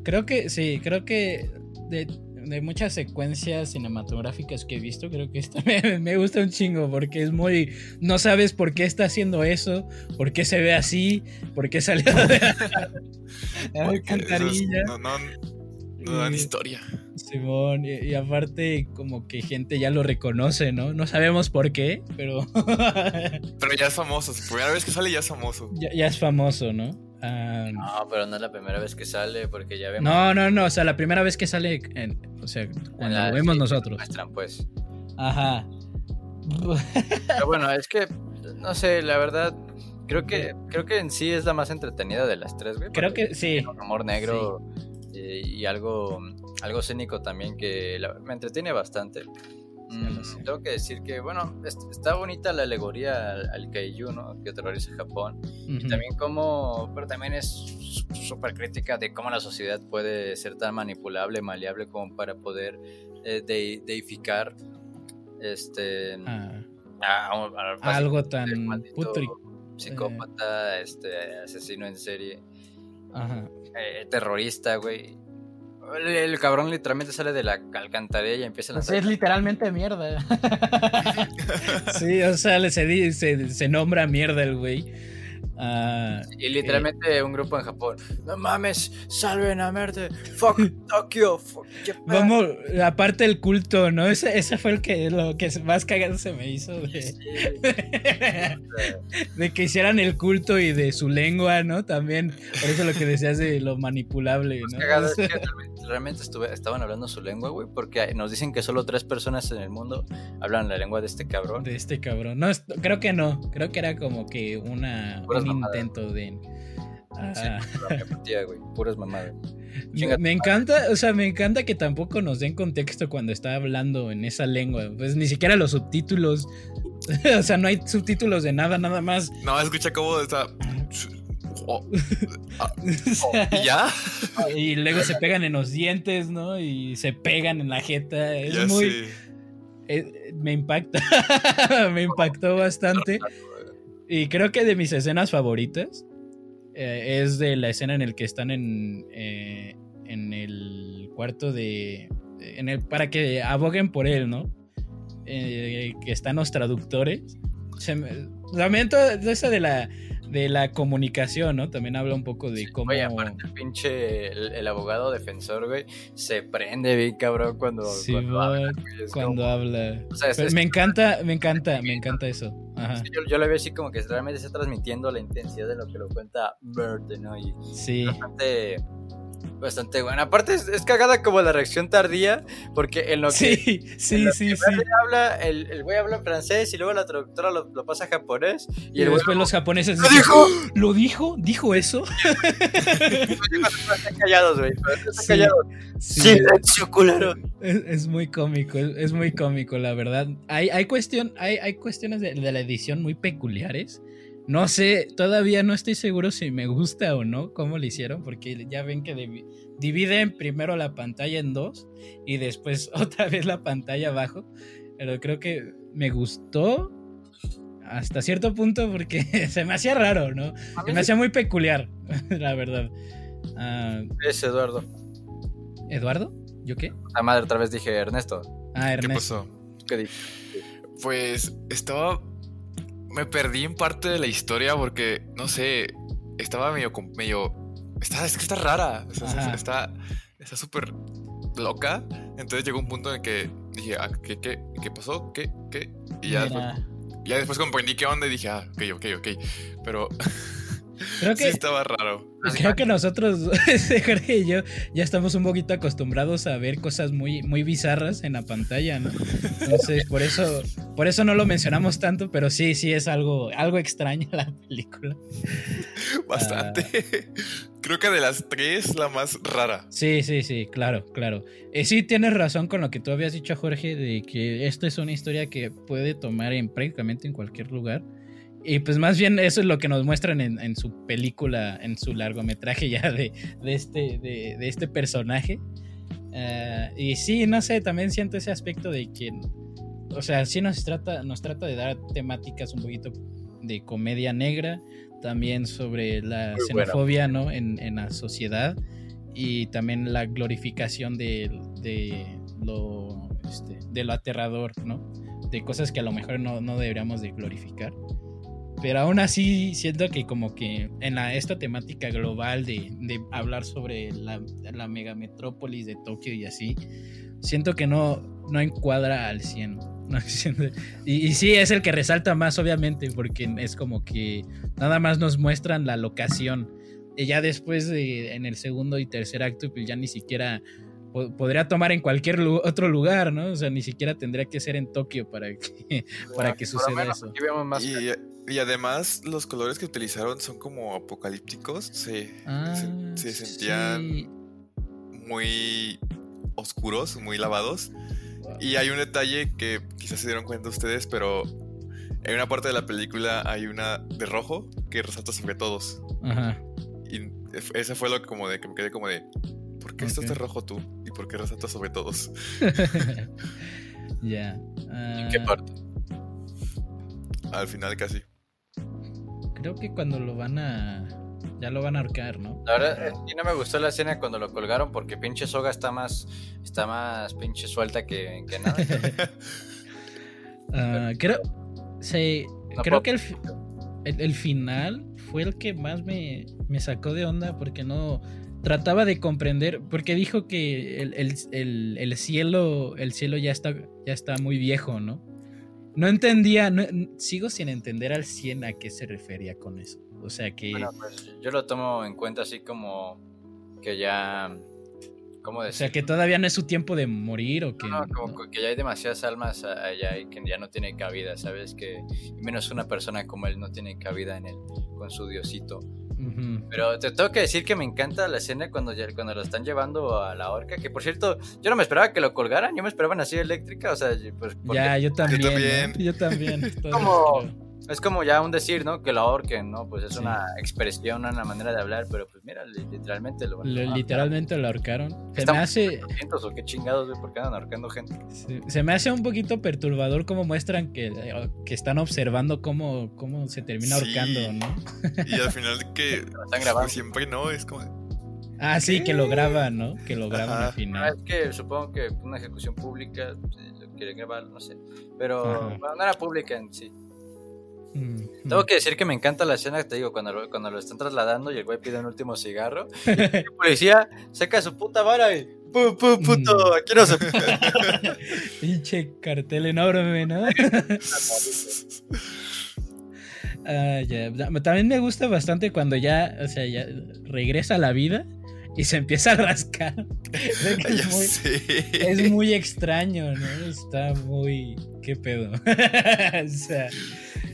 Creo que sí, creo que de, de muchas secuencias cinematográficas que he visto, creo que esta me, me gusta un chingo porque es muy... No sabes por qué está haciendo eso, por qué se ve así, por qué salió de la esos alcantarilla. no, no, no dan historia. Simón, y, y aparte como que gente ya lo reconoce, ¿no? No sabemos por qué, pero Pero ya es famoso. Primera vez que sale ya es famoso. ya, ya es famoso, ¿no? Ah, No, pero no es la primera vez que sale porque ya vemos. no, no, no, o sea, la primera vez que sale, en- o sea, cuando la- lo vemos sí, nosotros. Muestran, pues. Ajá. Pero bueno, es que, no sé, la verdad, creo que, creo que en sí es la más entretenida de las tres, güey. Creo que sí. un humor negro y algo, algo cínico también que la- me entretiene bastante. Mm, tengo que decir que, bueno, está bonita la alegoría al, Kaiju, ¿no? Que aterroriza Japón. Y también como, pero también es súper crítica de cómo la sociedad puede ser tan manipulable, maleable como para poder eh, deificar este... Ah, algo tan Psicópata, este, asesino en serie. Eh, terrorista, güey. El, cabrón literalmente sale de la alcantarilla y empieza a lanzar. es literalmente mierda. sí, o sea, se, se, se nombra mierda el güey. Ah, y literalmente un grupo en Japón. No mames, salven a Merde. Fuck Tokio. Fuck Vamos, aparte el culto, ¿no? Ese, ese fue el que lo que más cagado se me hizo de, de que hicieran el culto y de su lengua, ¿no? También, por eso lo que decías de lo manipulable, ¿no? realmente estaban hablando su lengua, güey, porque nos dicen que solo tres personas en el mundo hablan la lengua de este cabrón. De este cabrón. No, creo que no. Creo que era como que una, un intento de. Ah. güey. Puras mamadas. Me, encanta, o sea, me encanta que tampoco nos den contexto cuando está hablando en esa lengua. Pues ni siquiera los subtítulos. o sea, no hay subtítulos de nada, nada más. No, escucha cómo está. Oh. Ah, ¿Y ya? Y luego se pegan en los dientes, ¿no? Y se pegan en la jeta. Es muy. Eh, me impacta. me impactó bastante. Y creo que de mis escenas favoritas eh, es de la escena en el que están en, eh, en el cuarto de. En el, para que aboguen por él, ¿no? que están los traductores. Se lamento esa de la de la comunicación, ¿no? También habla un poco de cómo. Oye, aparte, el pinche el, abogado defensor, güey, se prende bien cabrón cuando, cuando habla. Cuando habla. me encanta, me encanta, me encanta eso. Ajá. yo, yo, lo veo así como que realmente está transmitiendo la intensidad de lo que lo cuenta Bert, ¿no? Y sí. Bastante bastante buena. Aparte es, cagada como la reacción tardía, porque en lo que, sí, sí, sí, sí. habla, el, el güey habla en francés y luego la traductora lo, pasa a japonés. Y, después los japoneses ¿Lo dijo? ¿Lo dijo? ¿Dijo eso? están callados, güey. Están callados. Silencio, culero. Es, muy cómico, es, muy cómico, la verdad. Hay, hay, cuestión, hay, hay cuestiones de, de la edición muy peculiares no sé, todavía no estoy seguro si me gusta o no cómo lo hicieron, porque ya ven que dividen primero la pantalla en dos y después otra vez la pantalla abajo. Pero creo que me gustó hasta cierto punto porque se me hacía raro, ¿no? Se me hacía muy peculiar, la verdad. Ah, es Eduardo. ¿Eduardo? ¿Yo qué? La madre otra vez dije Ernesto. Ah, Ernesto. ¿Qué pasó? ¿Qué dije? Pues estaba me perdí en parte de la historia porque, no sé, estaba medio... medio está, es que está rara, está está súper loca. Entonces llegó un punto en que dije, ah, ¿qué, qué, qué pasó? ¿Qué? ¿Qué? Y ya después, ya después comprendí qué onda y dije, ah, ok, ok, ok. Pero Creo que, sí estaba raro. Creo que nosotros, Jorge y yo, ya estamos un poquito acostumbrados a ver cosas muy, muy bizarras en la pantalla, ¿no? Entonces, por eso, por eso no lo mencionamos tanto, pero sí, sí es algo, algo extraña la película. Bastante. Ah. Creo que de las tres, la más rara. Sí, sí, sí, claro, claro. Eh, sí, tienes razón con lo que tú habías dicho, Jorge, de que esta es una historia que puede tomar en prácticamente en cualquier lugar. Y pues más bien eso es lo que nos muestran en, su película, en su largometraje ya de, este, de, este personaje. Eh, y sí, no sé, también siento ese aspecto de que, o sea, sí nos trata, nos trata de dar temáticas un poquito de comedia negra, también sobre la xenofobia, ¿no? En, la sociedad y también la glorificación de, lo, este, de lo aterrador, ¿no? De cosas que a lo mejor no, no deberíamos de glorificar. Pero aún así siento que como que en la, esta temática global de, hablar sobre la, la megametrópolis de Tokio y así, siento que no, no encuadra al 100. y, sí, es el que resalta más, obviamente, porque es como que nada más nos muestran la locación. Y ya después de, en el segundo y tercer acto, pues ya ni siquiera podría tomar en cualquier otro lugar, ¿no? O sea, ni siquiera tendría que ser en Tokio para que, para que suceda eso. Y, además, los colores que utilizaron son como apocalípticos. Ah, se, sentían muy oscuros, muy lavados. Y hay un detalle que quizás se dieron cuenta ustedes, pero en una parte de la película hay una de rojo que resalta sobre todos. Ajá. Y ese fue lo que como de que me quedé como de ¿por qué estás de rojo tú? ¿Y por qué resaltas sobre todos? ya. ¿En qué ah, parte? Al final casi. Creo que cuando lo van a. Ya lo van a ahorcar, ¿no? La verdad, eh, y no me gustó la escena cuando lo colgaron porque pinche soga está más, está más pinche suelta que, que nada. Ah, creo. Sí, No creo puedo- que el, el final fue el que más me, me sacó de onda porque no. Trataba de comprender. Porque dijo que el, el- el- el cielo. El cielo ya está. ya está muy viejo, ¿no? No entendía. no- sigo sin entender al 100 a qué se refería con eso. O sea que. Bueno, pues yo lo tomo en cuenta así como que ya, ¿cómo o decir? sea que todavía no es su tiempo de morir o que. No, como ¿no? que ya hay demasiadas almas allá y que ya no tiene cabida, ¿sabes? Que menos una persona como él no tiene cabida en él con su diosito. Pero te tengo que decir que me encanta la escena cuando, cuando lo están llevando a la horca, que por cierto, yo no me esperaba que lo colgaran, yo me esperaba así eléctrica, o sea, pues, porque Ya, yo también. ¿no? también. Yo también. todavía Como-. Es como ya un decir, ¿no? Que lo ahorquen, ¿no? Pues es Sí. una expresión, una manera de hablar, pero pues mira, li- literalmente lo Lo- ah, literalmente lo ahorcaron. Se me hace. ¿cientos o qué chingados, güey? ¿Por qué andan ahorcando gente? Se, se me hace un poquito perturbador cómo muestran que, eh, que están observando cómo, cómo se termina Sí. ahorcando, ¿no? Y al final que Lo están grabando. siempre no, es como Ah, sí, ¿Qué? que lo graban, ¿no? Que lo graban Ajá. al Ah, final. es que supongo que una ejecución pública, si lo quieren grabar, no sé. Pero bueno, no era pública en sí. Mm, Tengo mm. que decir que me encanta la escena, te digo, cuando lo, cuando lo están trasladando y el güey pide un último cigarro. y el policía saca su puta vara y. ¡Pu, pu, puto! Mm. Aquí no se. Pinche cartel enorme, ¿no? Ah, ya. También me gusta bastante cuando ya, o sea, ya regresa a la vida y se empieza a rascar. Que es muy, es muy extraño, ¿no? Está muy. ¿Qué pedo? o sea,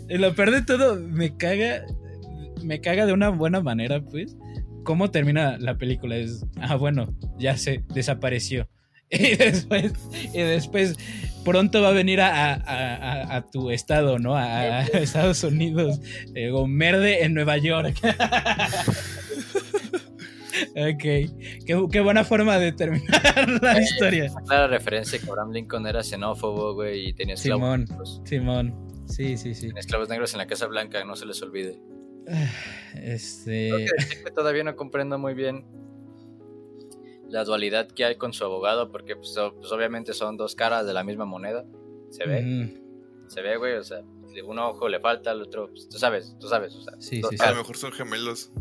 lo peor de todo, me caga. Me caga de una buena manera, pues. ¿Cómo termina la película? Es. Ah, bueno, ya se desapareció. Y después, y después pronto va a venir a, a- a- a- tu estado, ¿no? A, Estados Unidos. Eh, Gomerde en Nueva York. ok. Qué, qué buena forma de terminar la historia. Clara referencia que Abraham Lincoln era xenófobo, güey, y tenía Simón. negros. Simón. Sí, sí, sí. Tenía esclavos negros en la Casa Blanca, no se les olvide. Tengo Este. que decir que todavía no comprendo muy bien la dualidad que hay con su abogado, porque pues, pues, obviamente son dos caras de la misma moneda. Se ve, se ve, güey, o sea, de un ojo le falta al otro, pues, tú sabes, tú sabes, o sea, Sí, sí, sí. A lo mejor son gemelos.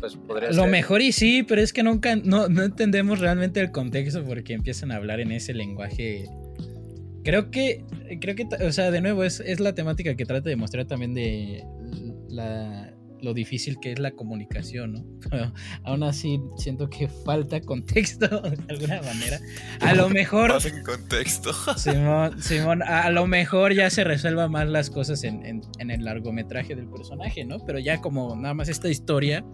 pues podría Lo ser. mejor y sí, pero es que nunca, no, no entendemos realmente el contexto porque empiezan a hablar en ese lenguaje. Creo que, creo que, o sea, de nuevo, es, es la temática que trata de mostrar también de la, lo difícil que es la comunicación, ¿no? Pero aún así siento que falta contexto de alguna manera. A lo mejor, contexto. Simón, Simón, a, lo mejor ya se resuelva más las cosas en, en- en el largometraje del personaje, ¿no? Pero ya como nada más esta historia,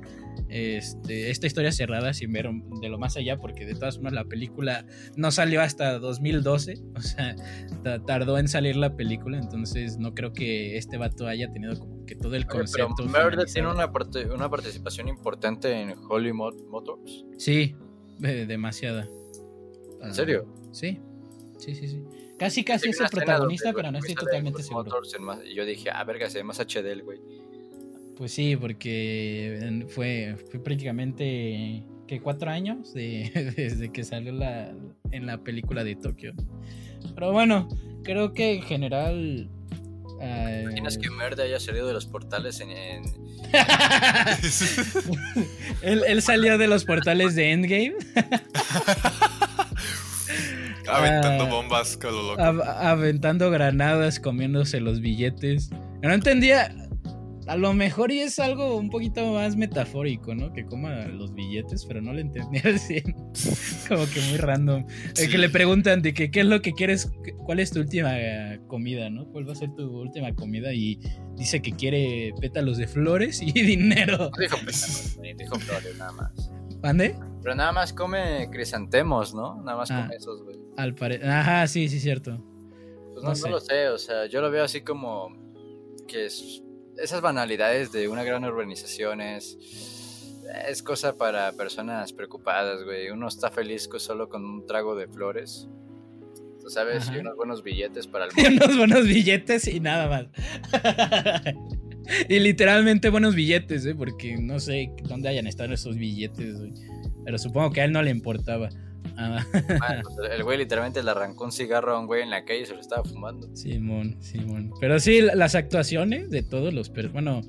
este, esta historia cerrada sin ver de lo más allá, porque de todas formas la película no salió hasta 2012, o sea, ta- tardó en salir la película, entonces no creo que este vato haya tenido como que todo el Oye, pero concepto. Tiene una, parte- una participación importante en Holly Mo- Motors. Sí, eh, demasiada. ¿En serio? Sí, sí, sí, sí. Casi, casi es el protagonista, pero no estoy totalmente seguro. En más- y yo dije, ah, verga, se ve más HD el güey. Pues sí, porque fue, fue prácticamente que cuatro años de- desde que salió la, en la película de Tokio. Pero bueno, creo que en general. eh, ¿Imaginas que Merde haya salido de los portales en, en- él, él salió de los portales de Endgame Aventando Ah. bombas con lo loco. av- aventando granadas, comiéndose los billetes. No entendía. A lo mejor y es algo un poquito más metafórico, ¿no? Que coma los billetes, pero no lo entendí al 100. Como que muy random. Eh, Sí. Que le preguntan de que qué es lo que quieres, cuál es tu última comida, ¿no? ¿Cuál va a ser tu última comida? Y dice que quiere pétalos de flores y dinero. No dijo pétalos, dijo flores nada más. ¿Mande? Pero nada más come crisantemos, ¿no? Nada más Ah. come esos, güey. Al pare... Ajá, sí, sí, cierto. Pues No no, sé. no lo sé, o sea, yo lo veo así como que es- esas banalidades de una gran urbanización es, es cosa para personas preocupadas, güey. Uno está feliz solo con un trago de flores, tú sabes, Ajá. y unos buenos billetes para el Y unos buenos billetes y nada más. y literalmente buenos billetes, ¿eh? Porque no sé dónde hayan estado esos billetes, güey. Pero supongo que a él no le importaba. Ah, pues, el güey literalmente le arrancó un cigarro a un güey en la calle y se lo estaba fumando. Simón, Simón. Pero sí, la- las actuaciones de todos los... per- Bueno,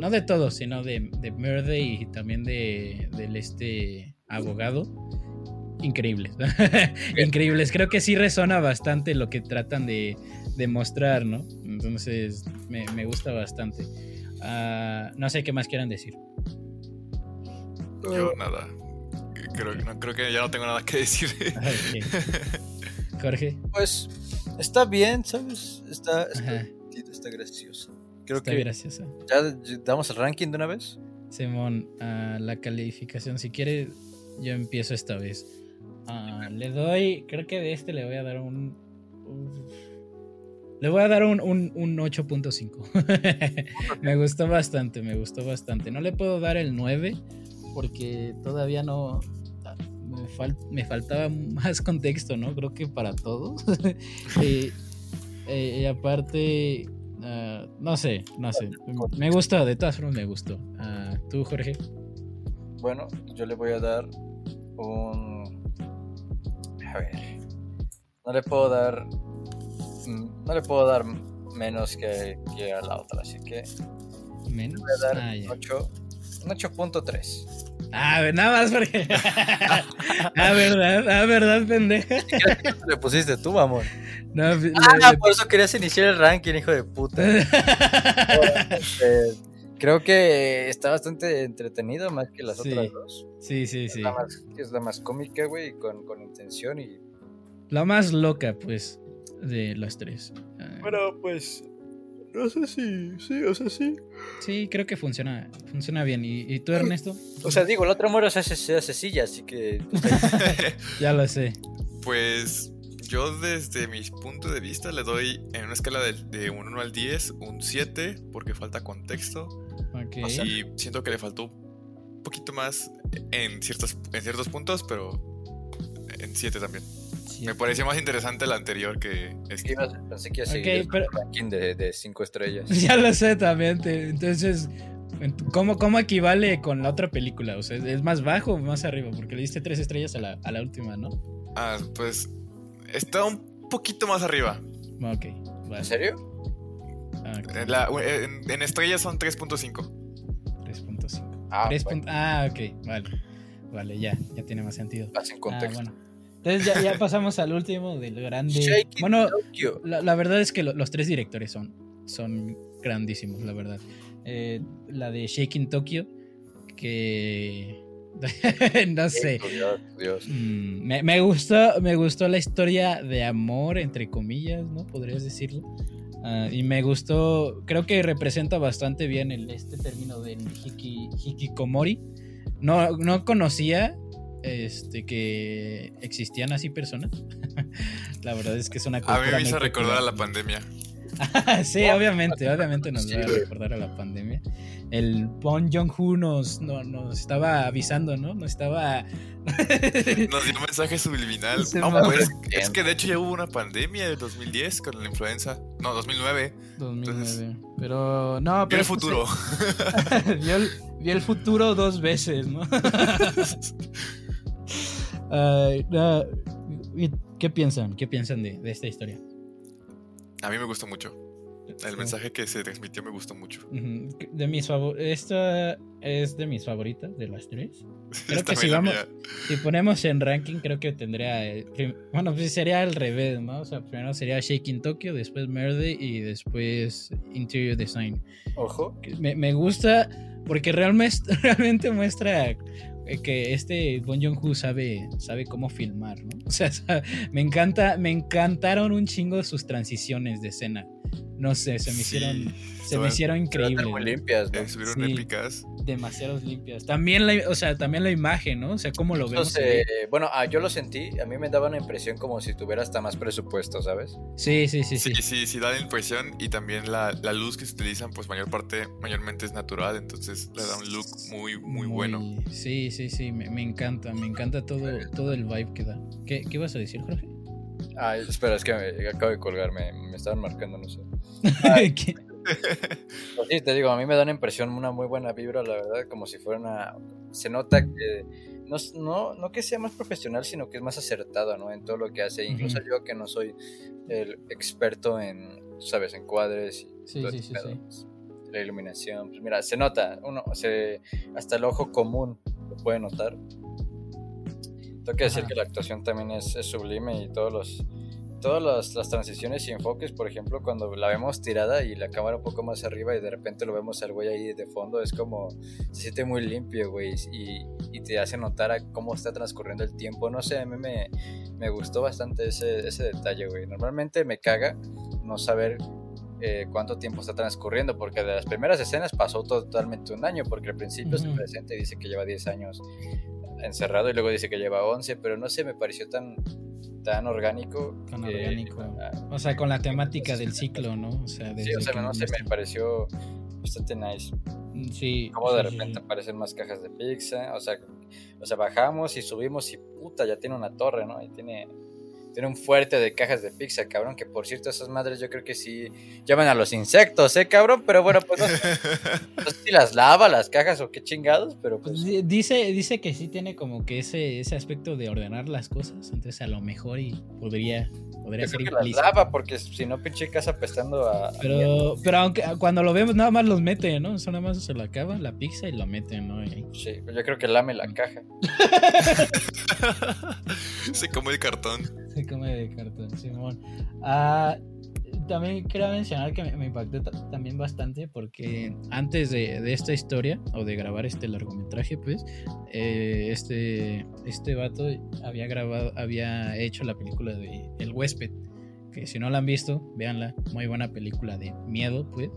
no de todos, sino de, de Murday y también de, del este abogado. Increíbles. Increíbles. Creo que sí resona bastante lo que tratan de, de mostrar, ¿no? Entonces, me, me gusta bastante. Ah, no sé qué más quieran decir. Yo nada. Creo, no, creo que ya no tengo nada que decir. Jorge. Pues está bien, ¿sabes? Está, está, está gracioso. Creo Está que graciosa. ya damos el ranking de una vez. Simón, la calificación, si quiere, yo empiezo esta vez. Ah, le doy, creo que de este le voy a dar un... un- le voy a dar un, un, un 8.5. me gustó bastante, me gustó bastante. No le puedo dar el 9 porque todavía no... Me, fal- me faltaba más contexto, ¿no? Creo que para todos. y, eh, y aparte, ah, no sé, no sé. Me gustó, de todas formas me gustó. Ah, ¿Tú, Jorge? Bueno, yo le voy a dar un. A ver. No le puedo dar. mm, No le puedo dar menos que, que a la otra, así que Menos. voy a dar Ah, un ya. 8 un 8.3. Ah, nada más porque. ah, verdad, ah, verdad, pendeja. le pusiste tú, amor? No, le- Ah, le- por eso querías iniciar el ranking, hijo de puta. Este, creo que está bastante entretenido más que las Sí, otras dos. sí, sí, sí. Es, la más, es la más cómica, güey, con, con intención y... La más loca, pues, de las tres. Ah, Bueno, pues... No sé si... Sí, o sea, sí. Sí, creo que funciona, funciona bien. ¿Y, y tú, Ernesto? O sea, digo, el otro muero se hace, se hace silla, así que... pues, Ya lo sé. Pues yo desde mi punto de vista le doy en una escala de, de un 1 al 10 un 7 porque falta contexto Ok. y siento que le faltó un poquito más en ciertos, en ciertos puntos, pero en 7 también. Me pareció más interesante el anterior que este. pensé que iba a Ok, seguir pero- el ranking de, de cinco estrellas. Ya lo sé también. te- Entonces, ¿cómo, ¿cómo equivale con la otra película? O sea, ¿es más bajo o más arriba? Porque le diste tres estrellas a la, a la última, ¿no? Ah, pues está un poquito más arriba. Ok. vale. ¿En serio? Ah. En, la- en- en estrellas son 3.5. 3.5. Ah, Tres bueno, punto- ah, ok, vale. Vale, ya, ya tiene más sentido. hacen Ah, contexto. bueno. Entonces ya, ya pasamos al último del grande. Shake Bueno, la, la verdad es que lo- los tres directores son, son grandísimos, la verdad. Eh, la de Shaking Tokyo, que no sé. Dios, Dios. Mm, me, me gustó, me gustó la historia de amor, entre comillas, ¿no? Podrías decirlo. Ah, y me gustó, creo que representa bastante bien el, este término del hiki, hikikomori. No, no conocía este, que existían así personas. la verdad es que es una A mí me hizo recordar a la pandemia. sí, obviamente, obviamente nos va a recordar a la pandemia. El Bon Jong-hu nos, no- nos estaba avisando, ¿no? Nos estaba... Nos dio un mensaje subliminal. Se No, pues, es que de hecho ya hubo una pandemia en 2010 con la influenza. No, 2009. 2009. Pero no, Vio pero el futuro. vio, el, vio el futuro dos veces, ¿no? ¿Y ¿Qué piensan? ¿Qué piensan de, de esta historia? A mí me gustó mucho. El mensaje que se transmitió me gustó mucho. Ujú, De mis esta es de mis favoritas de las tres. Creo que si vamos, si ponemos en ranking, creo que tendría. eh, prim- Bueno, pues sería al revés, ¿no? O sea, primero sería Shaking Tokyo, después Merde y después Interior Design. Ojo. Me, me gusta porque realmente, realmente muestra eh, que este Bon Joon-ho sabe, sabe cómo filmar, ¿no? O sea, me encanta, me encantaron un chingo sus transiciones de escena. No sé, se me Sí, hicieron, se son- me hicieron increíbles. muy limpias, ¿no? eh, estuvieron Sí. épicas. Demasiados limpias. También la, o sea, también la imagen, ¿no? O sea, cómo lo vemos. Entonces, eh, bueno, ah, yo lo sentí, a mí me daba una impresión como si tuviera hasta más presupuesto, ¿sabes? Sí, sí, sí, Sí, sí. sí, sí, da la impresión y también la, la luz que se utilizan, pues mayor parte, mayormente es natural, entonces le da un look muy, muy, bueno. Sí, sí, sí, me, me encanta, me encanta todo, todo el vibe que da. ¿Qué, qué ibas a decir, Jorge? Ay, espera, es que me, acabo de colgarme, me estaban marcando, no sé. ¿Qué? Pues sí, te digo, a mí me da una impresión, una muy buena vibra, la verdad, como si fuera una... Se nota que no, no, no que sea más profesional, sino que es más acertado, ¿no? En todo lo que hace. Incluso yo que no soy el experto en, ¿sabes? En cuadres y Sí, todo sí, sí. pues, la iluminación. Pues mira, se nota, uno, se, hasta el ojo común lo puede notar. Tengo que decir Ajá. que la actuación también es, es sublime y todos los... Todas las, las transiciones y enfoques, por ejemplo, cuando la vemos tirada y la cámara un poco más arriba y de repente lo vemos al güey ahí de fondo, es como se siente muy limpio, güey, y, y te hace notar a cómo está transcurriendo el tiempo. No sé, a mí me, me gustó bastante ese, ese detalle, güey. Normalmente me caga no saber eh, cuánto tiempo está transcurriendo, porque de las primeras escenas pasó totalmente un año, porque al principio se Ujú. presenta y dice que lleva 10 años encerrado y luego dice que lleva 11, pero no sé, me pareció tan, tan orgánico. Tan orgánico. ah, O sea, con la temática del ciclo, ¿no? O sea, Sí, o sea, no sé, me pareció bastante nice. está- Sí. Como de sí, repente sí. aparecen más cajas de pizza, o sea, o sea, bajamos y subimos y puta, ya tiene una torre, ¿no? Y tiene, tiene un fuerte de cajas de pizza, cabrón, que por cierto esas madres yo creo que sí llaman a los insectos, ¿eh, cabrón? Pero bueno, pues no, sé- no sé si las lava las cajas o qué chingados, pero Pues pues... di- dice, dice que sí tiene como que ese, ese aspecto de ordenar las cosas, entonces a lo mejor y podría, podría Yo ser creo que las implícito. lava porque si no pinche casa apestando a... Pero, pero aunque cuando lo vemos nada más los mete, ¿no? Eso nada más se lo acaba la pizza y lo mete, ¿no? Y- Sí, pues yo creo que lame la caja. Se come el cartón. Se come de cartón, Simón. Ah, también quería mencionar que me, me impactó ta- también bastante porque antes de, de esta historia o de grabar este largometraje, pues, eh, este, este vato había grabado, había hecho la película de El huésped. Que si no la han visto, véanla. Muy buena película de miedo, pues.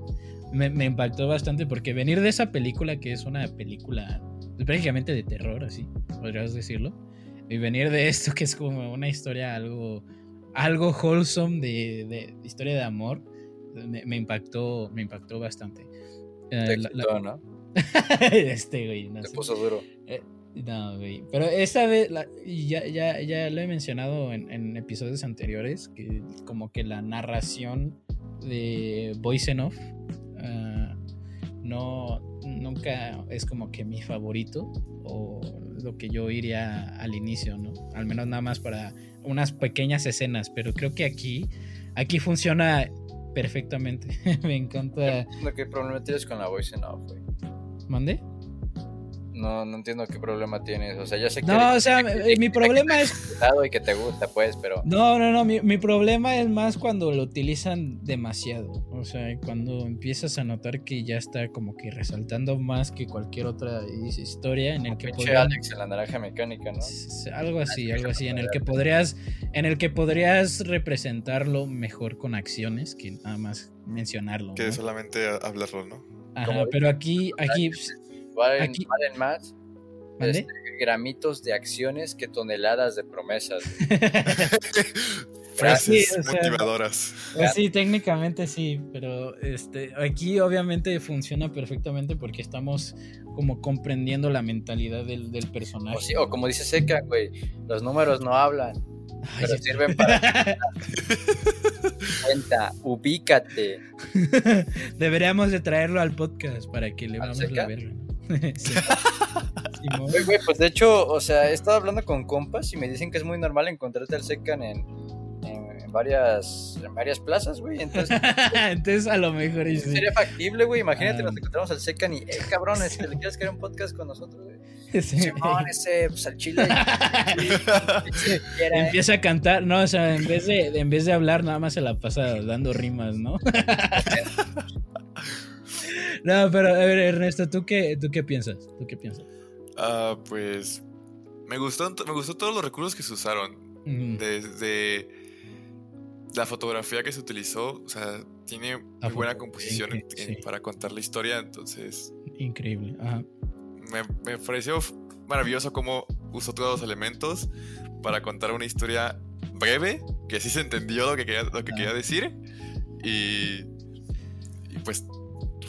Me, me impactó bastante porque venir de esa película, que es una película prácticamente de terror, así, podrías decirlo y venir de esto que es como una historia algo algo wholesome de, de historia de amor me, me impactó me impactó bastante Eh, Te la- la- excitó, ¿no? este güey no sé. puso duro. No, güey. Pero esta vez, la- ya, ya, ya lo he mencionado en, en episodios anteriores, que como que la narración de Voice en Off ah, no, nunca es como que mi favorito o lo que yo iría al inicio, ¿no? Al menos nada más para unas pequeñas escenas, pero creo que aquí, aquí funciona perfectamente. Me encanta. No, ¿Qué problema tienes con la voice en off, güey? ¿Mande? No, no entiendo qué problema tienes. O sea, ya sé que No, o eres sea, mi mi problema es y que te gusta, pues, pero... No, no, no, mi, mi problema es más cuando lo utilizan demasiado. O sea, cuando empiezas a notar que ya está como que resaltando más que cualquier otra his- historia en el que Pinche podrían- Alex en la naranja mecánica, ¿no? Algo así, algo así, en el que podrías, en el que podrías representarlo mejor con acciones que nada más mencionarlo. Que ¿no? solamente hablarlo, ¿no? Ajá, pero aquí, aquí, Valen, Aquí- valen más este, gramitos de acciones que toneladas de promesas. Frases Sí, o sea, motivadoras. Pues sí, técnicamente sí, pero este, aquí obviamente funciona perfectamente porque estamos como comprendiendo la mentalidad del, del personaje. O, sí, o como dice Seca, güey, los números no hablan, Ay, pero sirven para cuenta, ubícate. Deberíamos de traerlo al podcast para que le ¿Al vamos la verga. Sí. Güey, pues de hecho, o sea, he estado hablando con compas y me dicen que es muy normal encontrarte al Secan en, en, en varias, en varias plazas, güey. Entonces, Entonces a lo mejor sí. sería factible, güey. Imagínate, Ah. nos encontramos al Secan y, eh, cabrón, este, ¿le quieres crear un podcast con nosotros, güey? Sí. Simón, ese, pues al chile. Empieza a cantar, no, o sea, en vez de, en vez de hablar, nada más se la pasa dando rimas, ¿no? No, pero a ver, Ernesto, ¿tú qué, tú qué piensas? ¿Tú qué piensas? Ah, pues. Me gustó, me gustó todos los recursos que se usaron. Desde la fotografía que se utilizó. O sea, tiene muy buena composición en- sí. para contar la historia, entonces Increíble. Ajá. me, me pareció maravilloso cómo usó todos los elementos para contar una historia breve, que sí se entendió lo que quería, lo que quería decir, y, y pues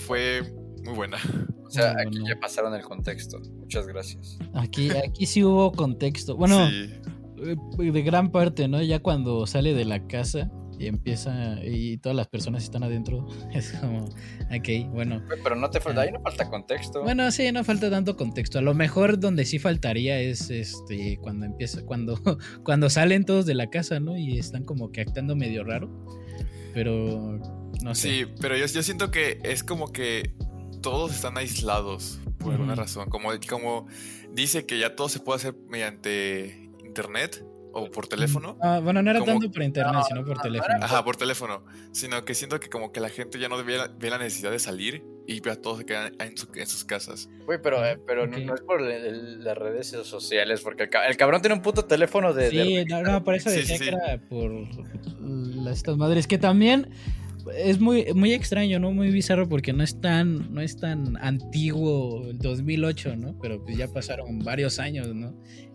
fue muy buena. O sea, aquí bueno. ya pasaron el contexto. Muchas gracias. Aquí, aquí sí hubo contexto. Bueno, Sí. eh, de gran parte, ¿no? Ya cuando sale de la casa y empieza y todas las personas están adentro, es como, ok, bueno. Pero no te falta, ahí no falta contexto. Bueno, sí, no falta tanto contexto. A lo mejor donde sí faltaría es este cuando empieza, cuando, cuando salen todos de la casa, ¿no? Y están como que actando medio raro. Pero no sé. Sí, pero yo, yo siento que es como que todos están aislados por alguna razón. Como, como dice que ya todo se puede hacer mediante internet o por teléfono. Ah, bueno, no era Como- tanto por internet, No, sino por no, no teléfono. Ajá, por teléfono. Sino que siento que como que la gente ya no ve la, ve la necesidad de salir y ya todos se quedan en, su- en sus casas. Güey, pero, eh, pero no- es por el- el- las redes sociales, porque el, ca- el cabrón tiene un puto teléfono de... de- Sí, no, no, por eso Sí, decía sí, que sí. era por las, estas madres. Que también es muy, muy extraño, ¿no? Muy bizarro porque no es tan, no es tan antiguo el 2008, ¿no? Pero pues ya pasaron varios años, ¿no?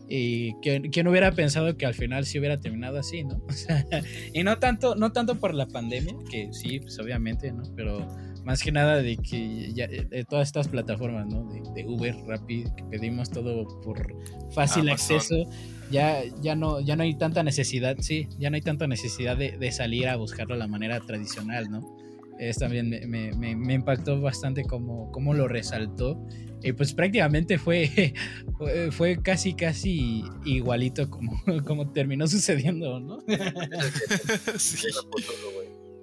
Y ¿quién, quién hubiera pensado que al final sí hubiera terminado así, ¿no? O sea, y no tanto, no tanto por la pandemia, que sí, pues obviamente, ¿no? Pero más que nada de que ya, de todas estas plataformas, ¿no? De, de Uber, Rapid, que pedimos todo por fácil Amazon. acceso ya, ya no, ya no hay tanta necesidad, sí, ya no hay tanta necesidad de, de salir a buscarlo de la manera tradicional, ¿no? Es también me, me- me- impactó bastante cómo, cómo lo resaltó. Y pues prácticamente fue, fue, casi, casi igualito como, como terminó sucediendo, ¿no? sí.